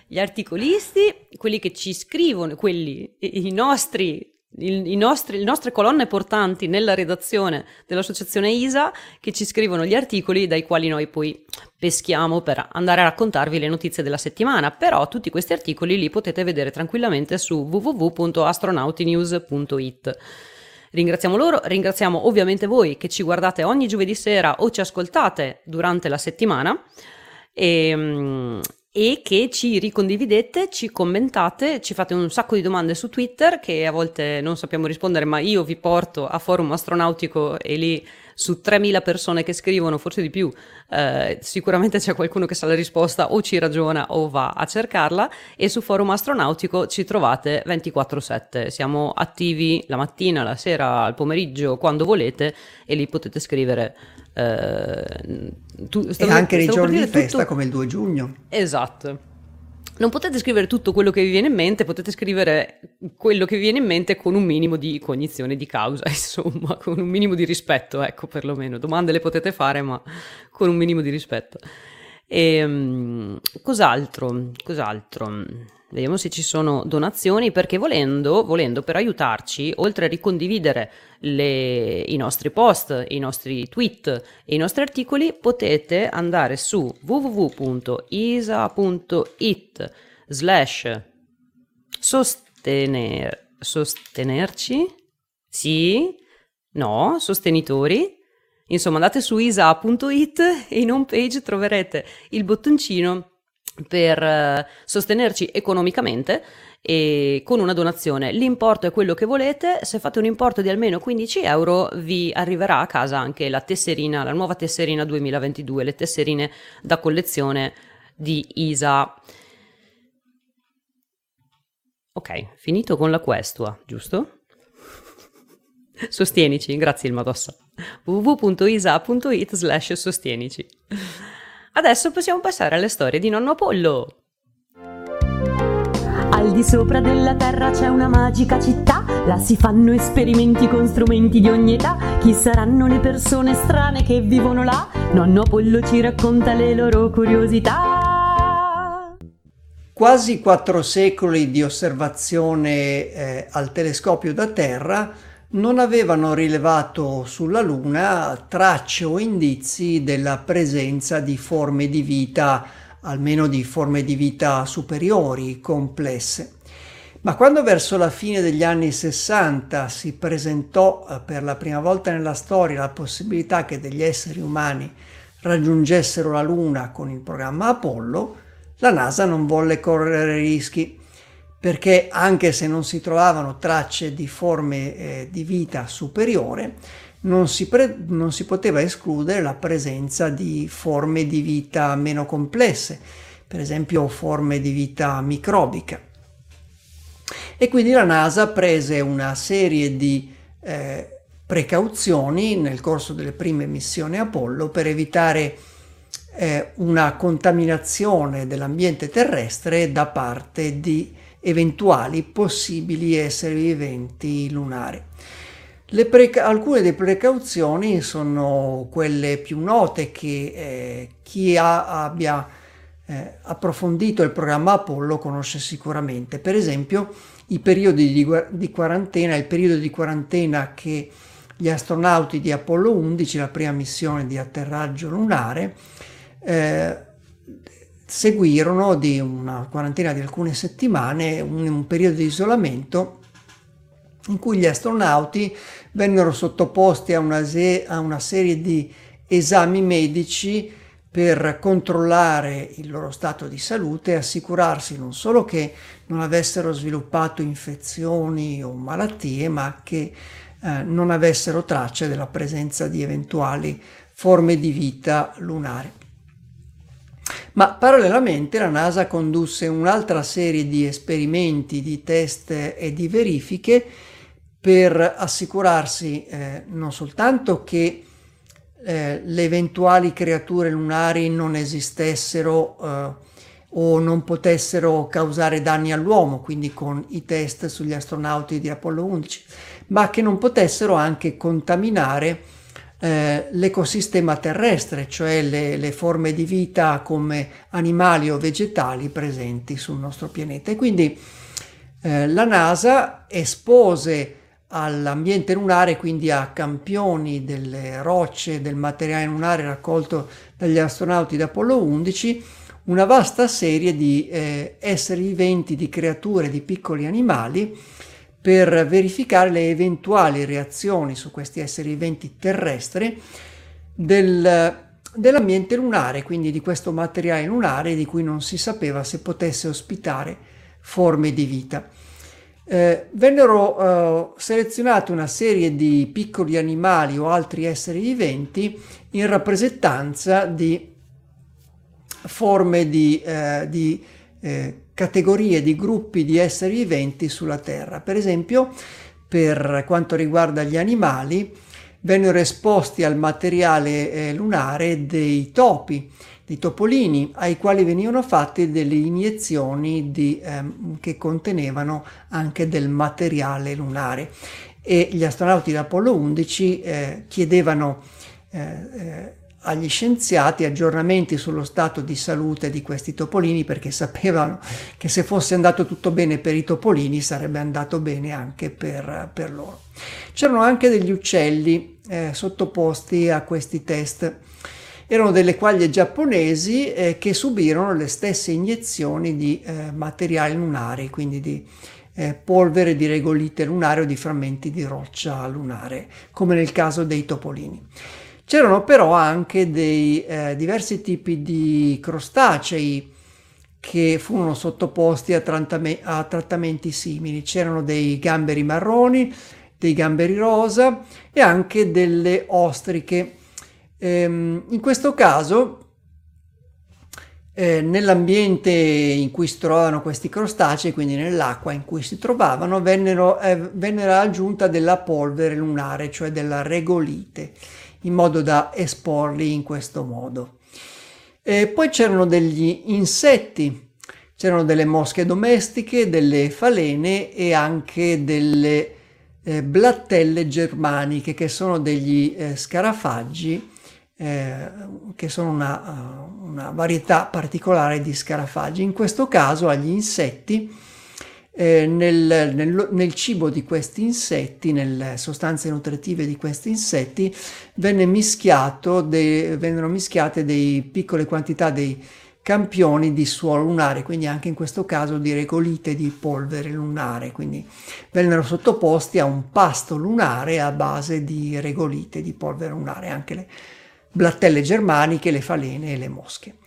gli articolisti, quelli che ci scrivono, quelli, i nostri il, i nostri, le nostre colonne portanti nella redazione dell'associazione ISA che ci scrivono gli articoli dai quali noi poi peschiamo per andare a raccontarvi le notizie della settimana, però tutti questi articoli li potete vedere tranquillamente su www.astronautinews.it. Ringraziamo loro, ringraziamo ovviamente voi che ci guardate ogni giovedì sera o ci ascoltate durante la settimana e, ehm, e che ci ricondividete, ci commentate, ci fate un sacco di domande su Twitter che a volte non sappiamo rispondere, ma io vi porto a Forum Astronautico e lì su 3.000 persone che scrivono, forse di più, eh, sicuramente c'è qualcuno che sa la risposta o ci ragiona o va a cercarla e su Forum Astronautico ci trovate 24/7. Siamo attivi la mattina, la sera, al pomeriggio, quando volete e lì potete scrivere. Eh, tu, e anche nei giorni di festa tutto... come il 2 giugno. Esatto. Non potete scrivere tutto quello che vi viene in mente, potete scrivere quello che vi viene in mente con un minimo di cognizione di causa, insomma, con un minimo di rispetto, ecco, perlomeno. Domande le potete fare, ma con un minimo di rispetto. E, um, cos'altro? Cos'altro? Vediamo se ci sono donazioni, perché volendo, volendo per aiutarci, oltre a ricondividere le, i nostri post, i nostri tweet e i nostri articoli, potete andare su www.isa.it slash sostener, sostenerci, sì, no, sostenitori, Insomma, andate su isa.it e in home page troverete il bottoncino per uh, sostenerci economicamente e con una donazione. L'importo è quello che volete, se fate un importo di almeno 15 euro vi arriverà a casa anche la tesserina, la nuova tesserina 2022, le tesserine da collezione di ISA. Ok, finito con la questua, giusto? Sostienici, grazie il Madossa. www.isa.it slash sostienici. Adesso possiamo passare alle storie di nonno Apollo. Al di sopra della terra c'è una magica città, là si fanno esperimenti con strumenti di ogni età. Chi saranno le persone strane che vivono là? Nonno Apollo ci racconta le loro curiosità. Quasi quattro secoli di osservazione eh, al telescopio da terra non avevano rilevato sulla Luna tracce o indizi della presenza di forme di vita, almeno di forme di vita superiori, complesse. Ma quando verso la fine degli anni 60 si presentò eh, per la prima volta nella storia la possibilità che degli esseri umani raggiungessero la Luna con il programma Apollo, la NASA non volle correre rischi perché anche se non si trovavano tracce di forme eh, di vita superiore, non si, pre- non si poteva escludere la presenza di forme di vita meno complesse, per esempio forme di vita microbica. E quindi la NASA prese una serie di eh, precauzioni nel corso delle prime missioni Apollo per evitare eh, una contaminazione dell'ambiente terrestre da parte di eventuali possibili esseri viventi lunari. Preca- alcune delle precauzioni sono quelle più note che eh, chi ha, abbia eh, approfondito il programma Apollo conosce sicuramente. Per esempio, i periodi di, di quarantena, il periodo di quarantena che gli astronauti di Apollo 11, la prima missione di atterraggio lunare, eh, seguirono di una quarantina di alcune settimane un, un periodo di isolamento in cui gli astronauti vennero sottoposti a una, se- a una serie di esami medici per controllare il loro stato di salute e assicurarsi non solo che non avessero sviluppato infezioni o malattie, ma che eh, non avessero tracce della presenza di eventuali forme di vita lunari. Ma parallelamente la NASA condusse un'altra serie di esperimenti, di test e di verifiche per assicurarsi eh, non soltanto che eh, le eventuali creature lunari non esistessero eh, o non potessero causare danni all'uomo, quindi con i test sugli astronauti di Apollo 11, ma che non potessero anche contaminare eh, l'ecosistema terrestre, cioè le, le, forme di vita come animali o vegetali presenti sul nostro pianeta. E quindi eh, la NASA espose all'ambiente lunare, quindi a campioni delle rocce, del materiale lunare raccolto dagli astronauti d'Apollo 11, una vasta serie di eh, esseri viventi, di creature, di piccoli animali, per verificare le eventuali reazioni su questi esseri viventi terrestri del, dell'ambiente lunare, quindi di questo materiale lunare di cui non si sapeva se potesse ospitare forme di vita. Eh, vennero eh, selezionate una serie di piccoli animali o altri esseri viventi in rappresentanza di forme di, eh, di eh, categorie, di gruppi di esseri viventi sulla Terra. Per esempio, per quanto riguarda gli animali, vennero esposti al materiale eh, lunare dei topi, dei topolini, ai quali venivano fatte delle iniezioni di, ehm, che contenevano anche del materiale lunare. E gli astronauti d'Apollo 11 eh, chiedevano eh, eh, agli scienziati aggiornamenti sullo stato di salute di questi topolini perché sapevano che se fosse andato tutto bene per i topolini sarebbe andato bene anche per, per loro. C'erano anche degli uccelli eh, sottoposti a questi test erano delle quaglie giapponesi eh, che subirono le stesse iniezioni di eh, materiali lunari, quindi di eh, polvere di regolite lunare o di frammenti di roccia lunare, come nel caso dei topolini. C'erano però anche dei eh, diversi tipi di crostacei che furono sottoposti a, trattame- a trattamenti simili. C'erano dei gamberi marroni, dei gamberi rosa e anche delle ostriche Ehm, in questo caso, eh, nell'ambiente in cui si trovavano questi crostacei, quindi nell'acqua in cui si trovavano, vennero, eh, vennero aggiunta della polvere lunare, cioè della regolite, in modo da esporli in questo modo. E poi c'erano degli insetti, c'erano delle mosche domestiche, delle falene e anche delle eh, blattelle germaniche, che sono degli eh, scarafaggi eh, che sono una, una, varietà particolare di scarafaggi. In questo caso agli insetti, eh, nel, nel, nel, cibo di questi insetti, nelle sostanze nutritive di questi insetti, de, vennero mischiate dei piccole quantità di campioni di suolo lunare, quindi anche in questo caso di regolite di polvere lunare, quindi vennero sottoposti a un pasto lunare a base di regolite di polvere lunare, anche le blattelle germaniche, le falene e le mosche.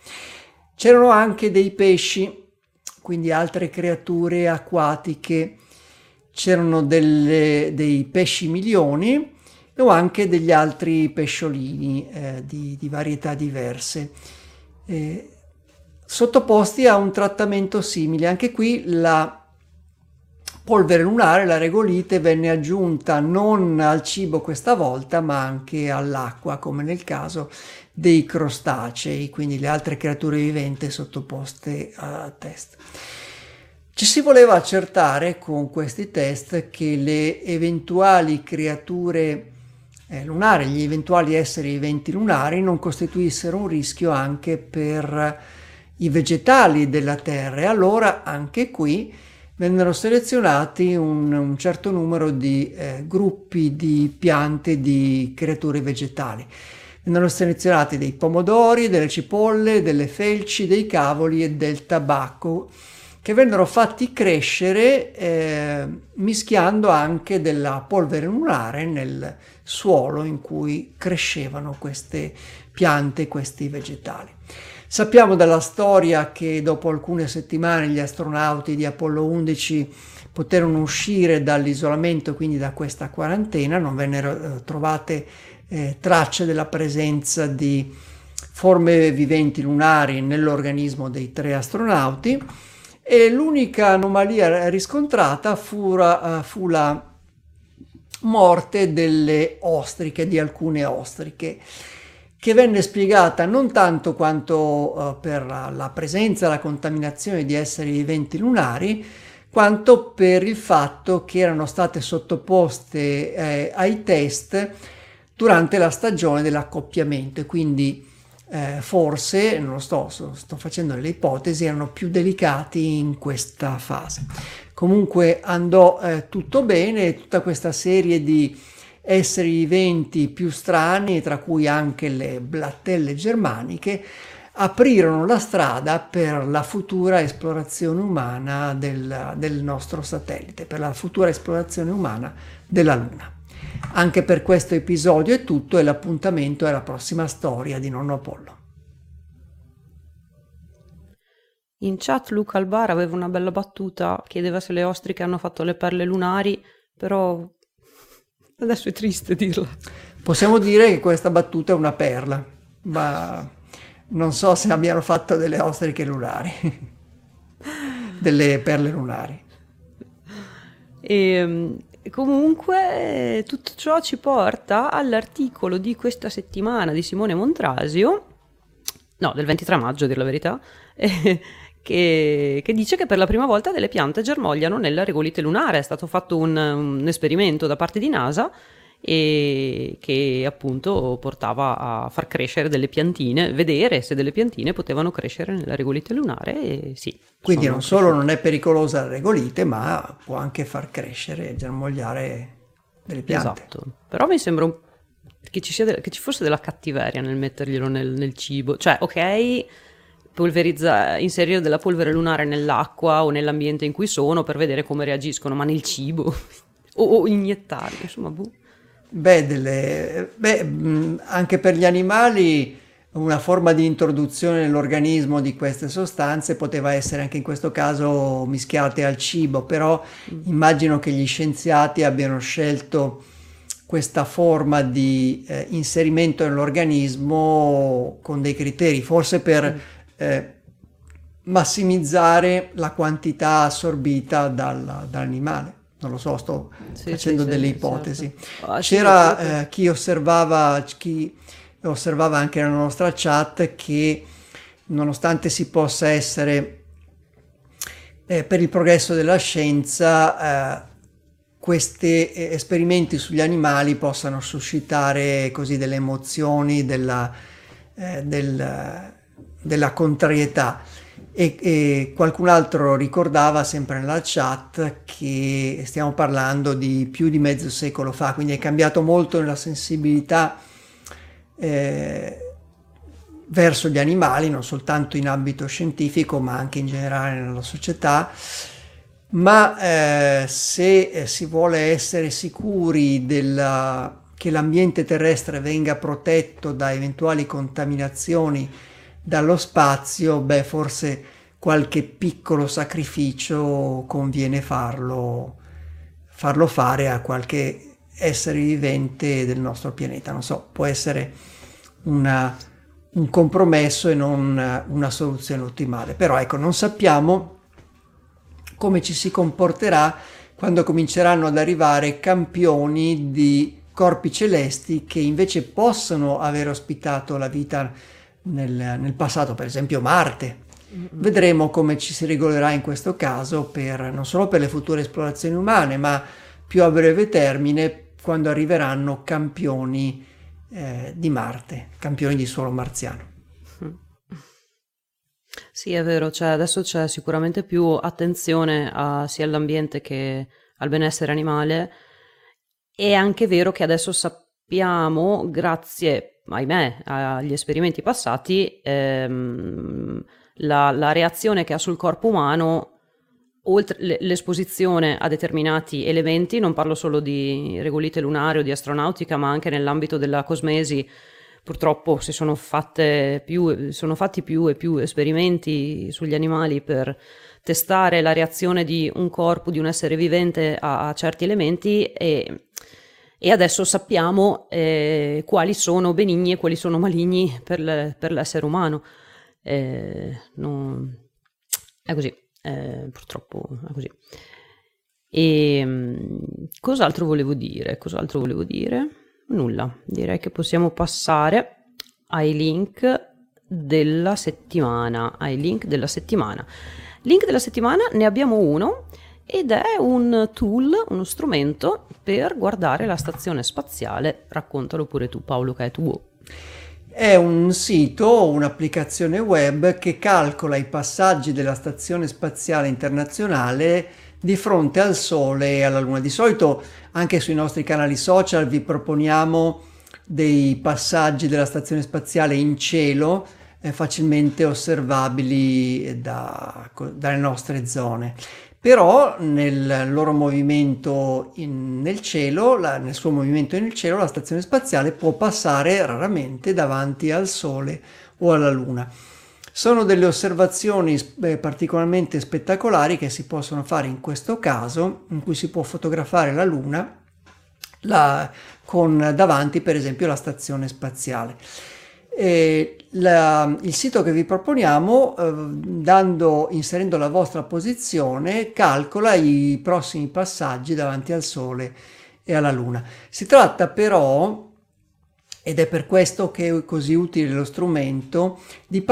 C'erano anche dei pesci, quindi altre creature acquatiche, c'erano delle, dei pesci milioni o anche degli altri pesciolini eh, di, di, varietà diverse, eh, sottoposti a un trattamento simile. Anche qui la polvere lunare, la regolite, venne aggiunta non al cibo questa volta, ma anche all'acqua, come nel caso dei crostacei, quindi le altre creature viventi sottoposte a test. Ci si voleva accertare con questi test che le eventuali creature eh, lunari, gli eventuali esseri viventi lunari non costituissero un rischio anche per i vegetali della Terra e allora anche qui vennero selezionati un, un certo numero di eh, gruppi di piante di creature vegetali. Vennero selezionati dei pomodori, delle cipolle, delle felci, dei cavoli e del tabacco che vennero fatti crescere eh, mischiando anche della polvere lunare nel suolo in cui crescevano queste piante, questi vegetali. Sappiamo dalla storia che dopo alcune settimane gli astronauti di Apollo 11 poterono uscire dall'isolamento, quindi da questa quarantena, non vennero eh, trovate eh, tracce della presenza di forme viventi lunari nell'organismo dei tre astronauti. E l'unica anomalia riscontrata fu, uh, fu la morte delle ostriche, di alcune ostriche, che venne spiegata non tanto quanto uh, per la presenza la contaminazione di esseri viventi lunari, quanto per il fatto che erano state sottoposte eh, ai test durante la stagione dell'accoppiamento e quindi eh, forse, non lo sto, sto facendo delle ipotesi, erano più delicati in questa fase. Comunque andò eh, tutto bene, tutta questa serie di esseri viventi più strani, tra cui anche le blattelle germaniche, aprirono la strada per la futura esplorazione umana del, del nostro satellite, per la futura esplorazione umana della Luna. Anche per questo episodio è tutto e l'appuntamento è la prossima storia di Nonno Apollo. In chat Luca Albar aveva una bella battuta, chiedeva se le ostriche hanno fatto le perle lunari, però adesso è triste dirla. Possiamo dire che questa battuta è una perla, ma non so se abbiano fatto delle ostriche lunari, delle perle lunari. E, ehm, comunque tutto ciò ci porta all'articolo di questa settimana di Simone Montrasio, no, del 23 maggio a dire la verità, eh, che, che, dice che per la prima volta delle piante germogliano nella regolite lunare. È stato fatto un, un esperimento da parte di NASA e che appunto portava a far crescere delle piantine, vedere se delle piantine potevano crescere nella regolite lunare e sì. Quindi non solo cresciute. non è pericolosa la regolite, ma può anche far crescere e germogliare delle piante. Esatto, però mi sembra un... che, ci de... che, ci fosse della cattiveria nel metterglielo nel, nel cibo, cioè ok polverizza, inserire della polvere lunare nell'acqua o nell'ambiente in cui sono per vedere come reagiscono, ma nel cibo o, o iniettarli, insomma, boh. Beh, delle, beh, anche per gli animali una forma di introduzione nell'organismo di queste sostanze poteva essere anche in questo caso mischiate al cibo, però mm. immagino che gli scienziati abbiano scelto questa forma di eh, inserimento nell'organismo con dei criteri, forse per mm. eh, massimizzare la quantità assorbita dal, dall'animale non lo so, sto sì, facendo sì, delle sì, ipotesi. Certo. Ah, C'era eh, chi osservava, chi osservava anche nella nostra chat che nonostante si possa essere eh, per il progresso della scienza, eh, questi eh, esperimenti sugli animali possano suscitare così delle emozioni, della, eh, del, della contrarietà. E, e, qualcun altro ricordava sempre nella chat che stiamo parlando di più di mezzo secolo fa, quindi è cambiato molto nella sensibilità eh, verso gli animali, non soltanto in ambito scientifico, ma anche in generale nella società. Ma eh, se eh, si vuole essere sicuri della, che l'ambiente terrestre venga protetto da eventuali contaminazioni dallo spazio, beh, forse qualche piccolo sacrificio conviene farlo, farlo fare a qualche essere vivente del nostro pianeta. Non so, può essere una, un compromesso e non una, soluzione ottimale. Però ecco, non sappiamo come ci si comporterà quando cominceranno ad arrivare campioni di corpi celesti che invece possono aver ospitato la vita nel, nel passato, per esempio Marte. Vedremo come ci si regolerà in questo caso per, non solo per le future esplorazioni umane, ma più a breve termine quando arriveranno campioni eh, di Marte, campioni di suolo marziano. Sì, è vero, cioè adesso c'è sicuramente più attenzione a, sia all'ambiente che al benessere animale. È anche vero che adesso sappiamo, grazie, ahimè, agli esperimenti passati, ehm, la, la reazione che ha sul corpo umano oltre l'esposizione a determinati elementi, non parlo solo di regolite lunari o di astronautica, ma anche nell'ambito della cosmesi, purtroppo si sono, più, sono fatti più e più esperimenti sugli animali per testare la reazione di un corpo, di un essere vivente a, a certi elementi e, e adesso sappiamo eh, quali sono benigni e quali sono maligni per, le, per l'essere umano. Eh, non... È così, eh, purtroppo è così. E ehm, cos'altro volevo dire? Cos'altro volevo dire? Nulla, direi che possiamo passare ai link della settimana. Ai link della settimana. Link della settimana ne abbiamo uno ed è un tool, uno strumento per guardare la stazione spaziale. Raccontalo pure tu Paolo che è tuo. È un sito, un'applicazione web che calcola i passaggi della Stazione Spaziale Internazionale di fronte al Sole e alla Luna. Di solito anche sui nostri canali social vi proponiamo dei passaggi della Stazione Spaziale in cielo eh, facilmente osservabili da, dalle nostre zone però nel loro movimento in, nel cielo, la, nel suo movimento nel cielo, la stazione spaziale può passare raramente davanti al Sole o alla Luna. Sono delle osservazioni eh, particolarmente spettacolari che si possono fare in questo caso, in cui si può fotografare la Luna la, con davanti per esempio la stazione spaziale. E la, il sito che vi proponiamo, eh, dando, inserendo la vostra posizione, calcola i prossimi passaggi davanti al Sole e alla Luna. Si tratta però, ed è per questo che è così utile lo strumento, di,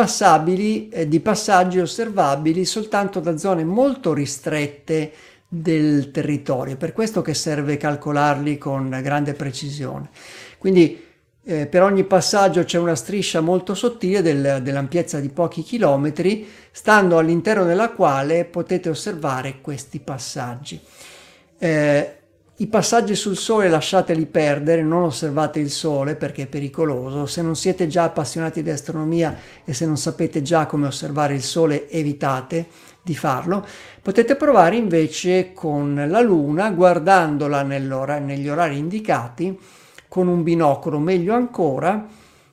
eh, di passaggi osservabili soltanto da zone molto ristrette del territorio, per questo che serve calcolarli con grande precisione. Quindi eh, per ogni passaggio c'è una striscia molto sottile del, dell'ampiezza di pochi chilometri, stando all'interno della quale potete osservare questi passaggi. Eh, I passaggi sul Sole lasciateli perdere, non osservate il Sole perché è pericoloso. Se non siete già appassionati di astronomia e se non sapete già come osservare il Sole, evitate di farlo. Potete provare invece con la Luna, guardandola negli orari indicati con un binocolo, meglio ancora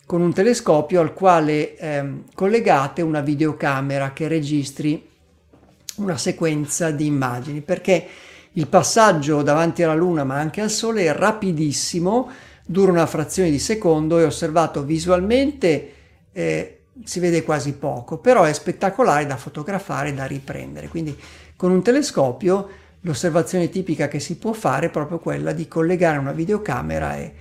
con un telescopio al quale eh, collegate una videocamera che registri una sequenza di immagini, perché il passaggio davanti alla Luna ma anche al Sole è rapidissimo, dura una frazione di secondo, è osservato visualmente, eh, si vede quasi poco, però è spettacolare da fotografare e da riprendere. Quindi con un telescopio l'osservazione tipica che si può fare è proprio quella di collegare una videocamera e, e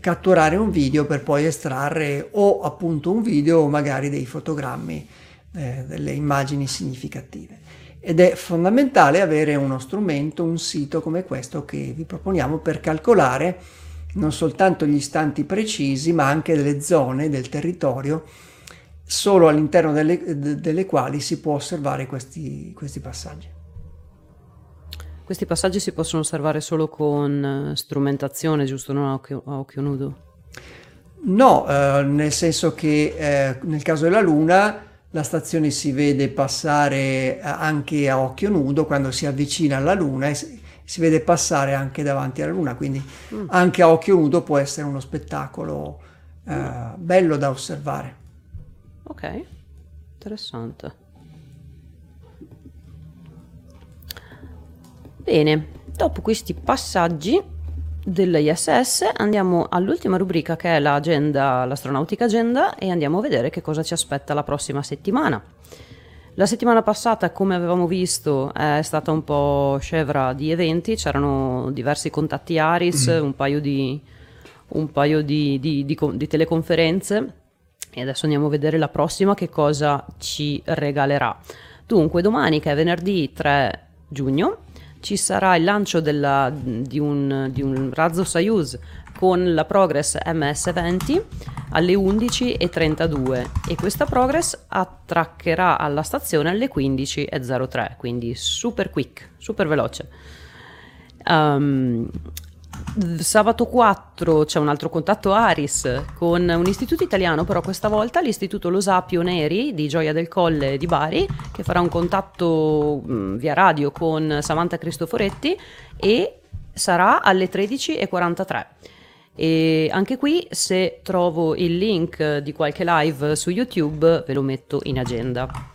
catturare un video per poi estrarre o appunto un video o magari dei fotogrammi, eh, delle immagini significative. Ed è fondamentale avere uno strumento, un sito come questo che vi proponiamo per calcolare non soltanto gli istanti precisi, ma anche delle zone del territorio solo all'interno delle, delle quali si può osservare questi, questi passaggi. Questi passaggi si possono osservare solo con eh, strumentazione, giusto? Non a occhio, a occhio nudo? No, eh, nel senso che eh, nel caso della Luna la stazione si vede passare eh, anche a occhio nudo quando si avvicina alla Luna e si vede passare anche davanti alla Luna, quindi mm. anche a occhio nudo può essere uno spettacolo eh, bello da osservare. Ok, interessante. Bene, dopo questi passaggi dell'ISS andiamo all'ultima rubrica che è l'agenda, l'astronautica agenda e andiamo a vedere che cosa ci aspetta la prossima settimana. La settimana passata, come avevamo visto, è stata un po' scevra di eventi, c'erano diversi contatti Aris, mm. un paio di, un paio di, di, di teleconferenze E adesso andiamo a vedere la prossima che cosa ci regalerà. Dunque, domani che è venerdì 3 giugno ci sarà il lancio della, di, un, di, un, razzo Soyuz con la Progress MS-20 alle 11.32 e questa Progress attraccherà alla stazione alle 15.03, quindi super quick, super veloce. Um, Sabato 4 c'è un altro contatto Aris con un istituto italiano, però questa volta l'istituto Losà Pioneri di Gioia del Colle di Bari, che farà un contatto mh, via radio con Samantha Cristoforetti e sarà alle 13.43. E anche qui, se trovo il link di qualche live su YouTube, ve lo metto in agenda.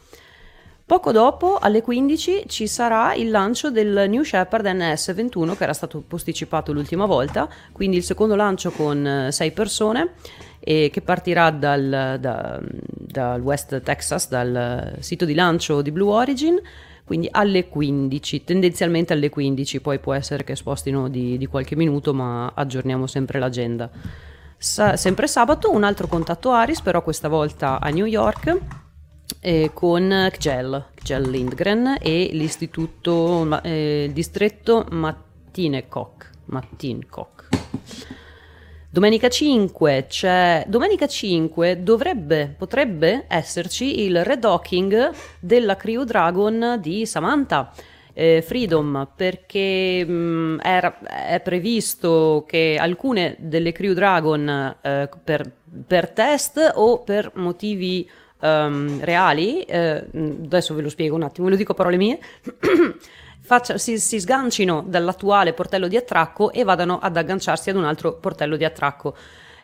Poco dopo, alle 15, ci sarà il lancio del New Shepard NS21 che era stato posticipato l'ultima volta, quindi il secondo lancio con 6 eh, persone che partirà dal, da, dal West Texas, dal sito di lancio di Blue Origin, quindi alle 15, tendenzialmente alle 15, poi può essere che spostino di, di qualche minuto, ma aggiorniamo sempre l'agenda. Sa- sempre sabato un altro contatto Aris, però questa volta a New York eh, con Kjell, Kjell Lindgren e l'istituto, eh, il distretto Mattinekok. Mattinekok. Domenica 5 c'è. Domenica 5 dovrebbe, potrebbe esserci il redocking della Crew Dragon di Samantha. Eh, Freedom perché mh, mm, era, è previsto che alcune delle Crew Dragon eh, per, per, test o per motivi um, reali, eh, adesso ve lo spiego un attimo, ve lo dico a parole mie, faccia, si, si, sgancino dall'attuale portello di attracco e vadano ad agganciarsi ad un altro portello di attracco.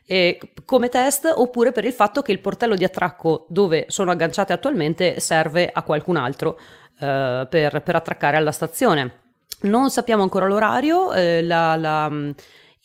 E come test oppure per il fatto che il portello di attracco dove sono agganciate attualmente serve a qualcun altro eh, per, per, attraccare alla stazione. Non sappiamo ancora l'orario, eh, la, la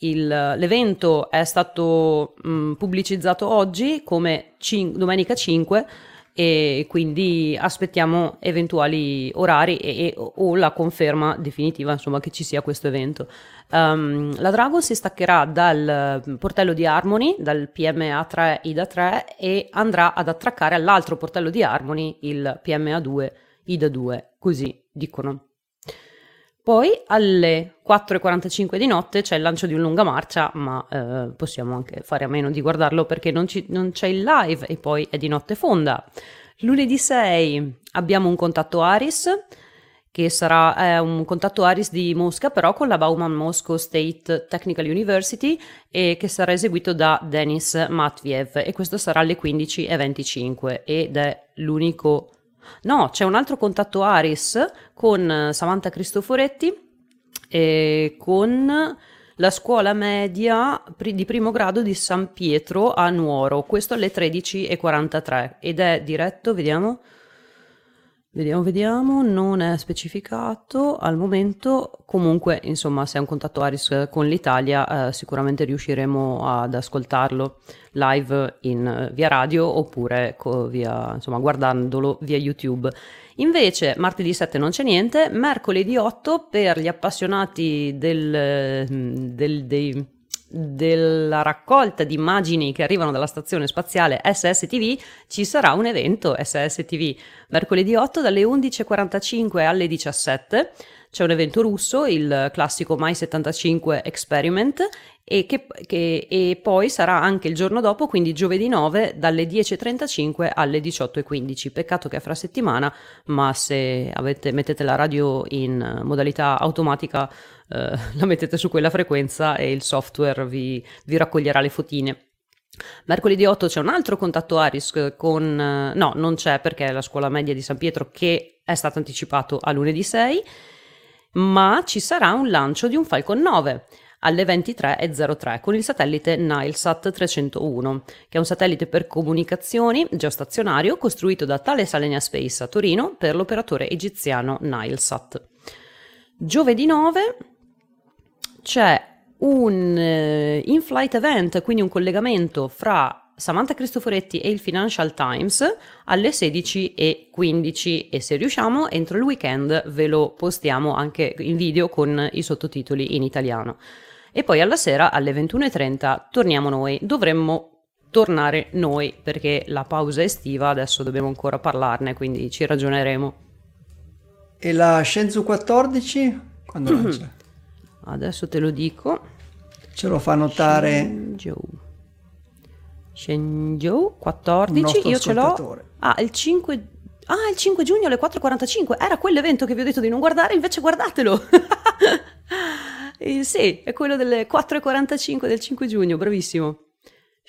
il, l'evento è stato mh, pubblicizzato oggi come cin- domenica 5 e quindi aspettiamo eventuali orari e, e, o la conferma definitiva insomma che ci sia questo evento. Um, la Dragon si staccherà dal portello di Harmony, dal PMA 3 IDA 3 e andrà ad attraccare all'altro portello di Harmony, il PMA 2 IDA 2, così dicono. Poi alle 4.45 di notte c'è il lancio di un lunga marcia, ma eh, possiamo anche fare a meno di guardarlo perché non, ci, non, c'è il live e poi è di notte fonda. Lunedì 6 abbiamo un contatto Aris, che sarà eh, un contatto Aris di Mosca, però con la Bauman Moscow State Technical University e che sarà eseguito da Denis Matviev e questo sarà alle 15.25 ed è l'unico No, c'è un altro contatto Aris con eh, Samantha Cristoforetti e con la scuola media di primo grado di San Pietro a Nuoro, questo alle 13.43 ed è diretto, vediamo, Vediamo, vediamo, non è specificato al momento, comunque insomma se è un contatto Aris con l'Italia eh, sicuramente riusciremo ad ascoltarlo live in, via radio oppure co, via, insomma, guardandolo via YouTube. Invece martedì 7 non c'è niente, mercoledì 8 per gli appassionati del, del, dei della raccolta di immagini che arrivano dalla stazione spaziale SSTV ci sarà un evento SSTV mercoledì 8 dalle 11.45 alle 17 c'è un evento russo, il classico Mai 75 Experiment, e, che, che, e poi sarà anche il giorno dopo, quindi giovedì 9, dalle 10.35 alle 18.15. Peccato che è fra settimana, ma se avete, mettete la radio in modalità automatica, eh, la mettete su quella frequenza e il software vi, vi raccoglierà le fotine. Mercoledì 8 c'è un altro contatto Aris con... no, non c'è perché è la scuola media di San Pietro che è stato anticipato a lunedì 6 ma ci sarà un lancio di un Falcon 9 alle 23.03 con il satellite Nilesat 301, che è un satellite per comunicazioni geostazionario costruito da Thales Alenia Space a Torino per l'operatore egiziano Nilesat. Giovedì 9 c'è un uh, in-flight event, quindi un collegamento fra Samantha Cristoforetti e il Financial Times alle 16.15 e se riusciamo entro il weekend ve lo postiamo anche in video con i sottotitoli in italiano. E poi alla sera alle 21.30 torniamo noi. Dovremmo tornare noi perché la pausa estiva adesso dobbiamo ancora parlarne, quindi ci ragioneremo. E la Shenzhou 14 quando lancia? Adesso te lo dico. Ce lo fa notare Shenzhou. Shenzhou 14, io ce l'ho. Ah, il 5 Ah, il 5 giugno alle 4.45. Era quell'evento che vi ho detto di non guardare, invece guardatelo. eh, sì, è quello delle 4.45 del 5 giugno, bravissimo.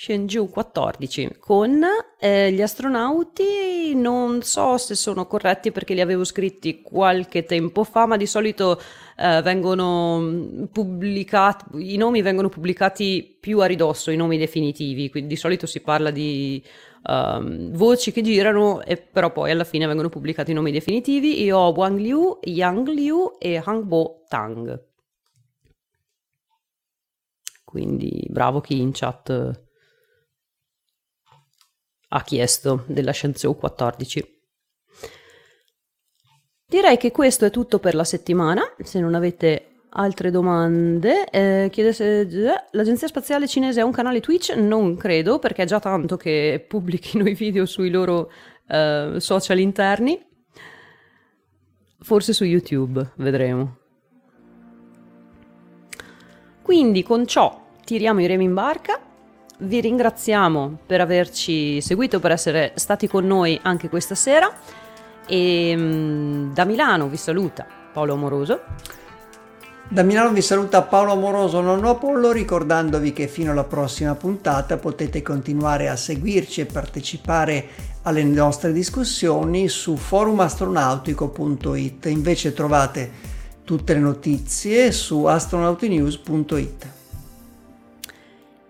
Shenzhou 14 con eh, gli astronauti non so se sono corretti perché li avevo scritti qualche tempo fa ma di solito eh, vengono mm, pubblicati i nomi vengono pubblicati più a ridosso i nomi definitivi quindi di solito si parla di um, voci che girano e però poi alla fine vengono pubblicati i nomi definitivi. Io ho Wang Liu, Yang Liu e Hangbo Tang. Quindi bravo chi in chat ha chiesto della Shenzhou 14. Direi che questo è tutto per la settimana, se non avete altre domande, eh, chiede se l'agenzia spaziale cinese ha un canale Twitch? Non credo, perché è già tanto che pubblichino i video sui loro eh, social interni. Forse su YouTube, vedremo. Quindi con ciò tiriamo i remi in barca vi ringraziamo per averci seguito, per essere stati con noi anche questa sera e mm, da Milano vi saluta Paolo Amoroso. Da Milano vi saluta Paolo Amoroso Nonno Apollo ricordandovi che fino alla prossima puntata potete continuare a seguirci e partecipare alle nostre discussioni su forumastronautico.it. Invece trovate tutte le notizie su astronautinews.it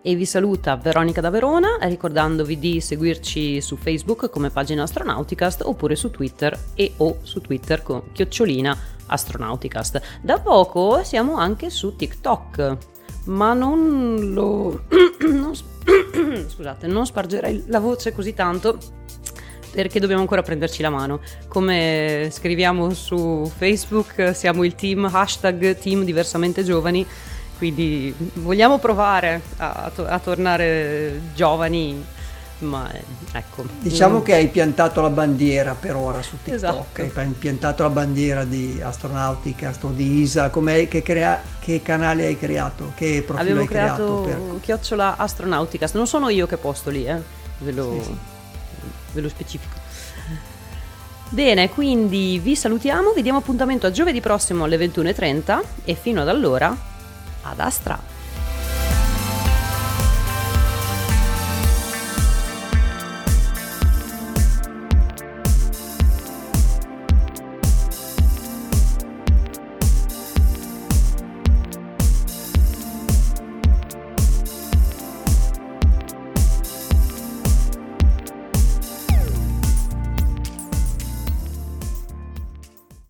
e vi saluta Veronica da Verona ricordandovi di seguirci su Facebook come pagina Astronauticast oppure su Twitter e o su Twitter con chiocciolina Astronauticast. Da poco siamo anche su TikTok, ma non lo... non, scusate, non spargerei la voce così tanto perché dobbiamo ancora prenderci la mano. Come scriviamo su Facebook, siamo il team hashtag team diversamente giovani quindi vogliamo provare a, to- a tornare giovani ma ecco diciamo mm. che hai piantato la bandiera per ora su TikTok esatto. hai piantato la bandiera di astronautica di ISA che, crea- che canale hai creato che profilo Avevo hai creato per... chiocciola astronautica non sono io che posto lì eh. ve, lo, sì, sì. ve lo specifico Bene, quindi vi salutiamo, vi diamo appuntamento a giovedì prossimo alle 21.30 e fino ad allora ad Astra.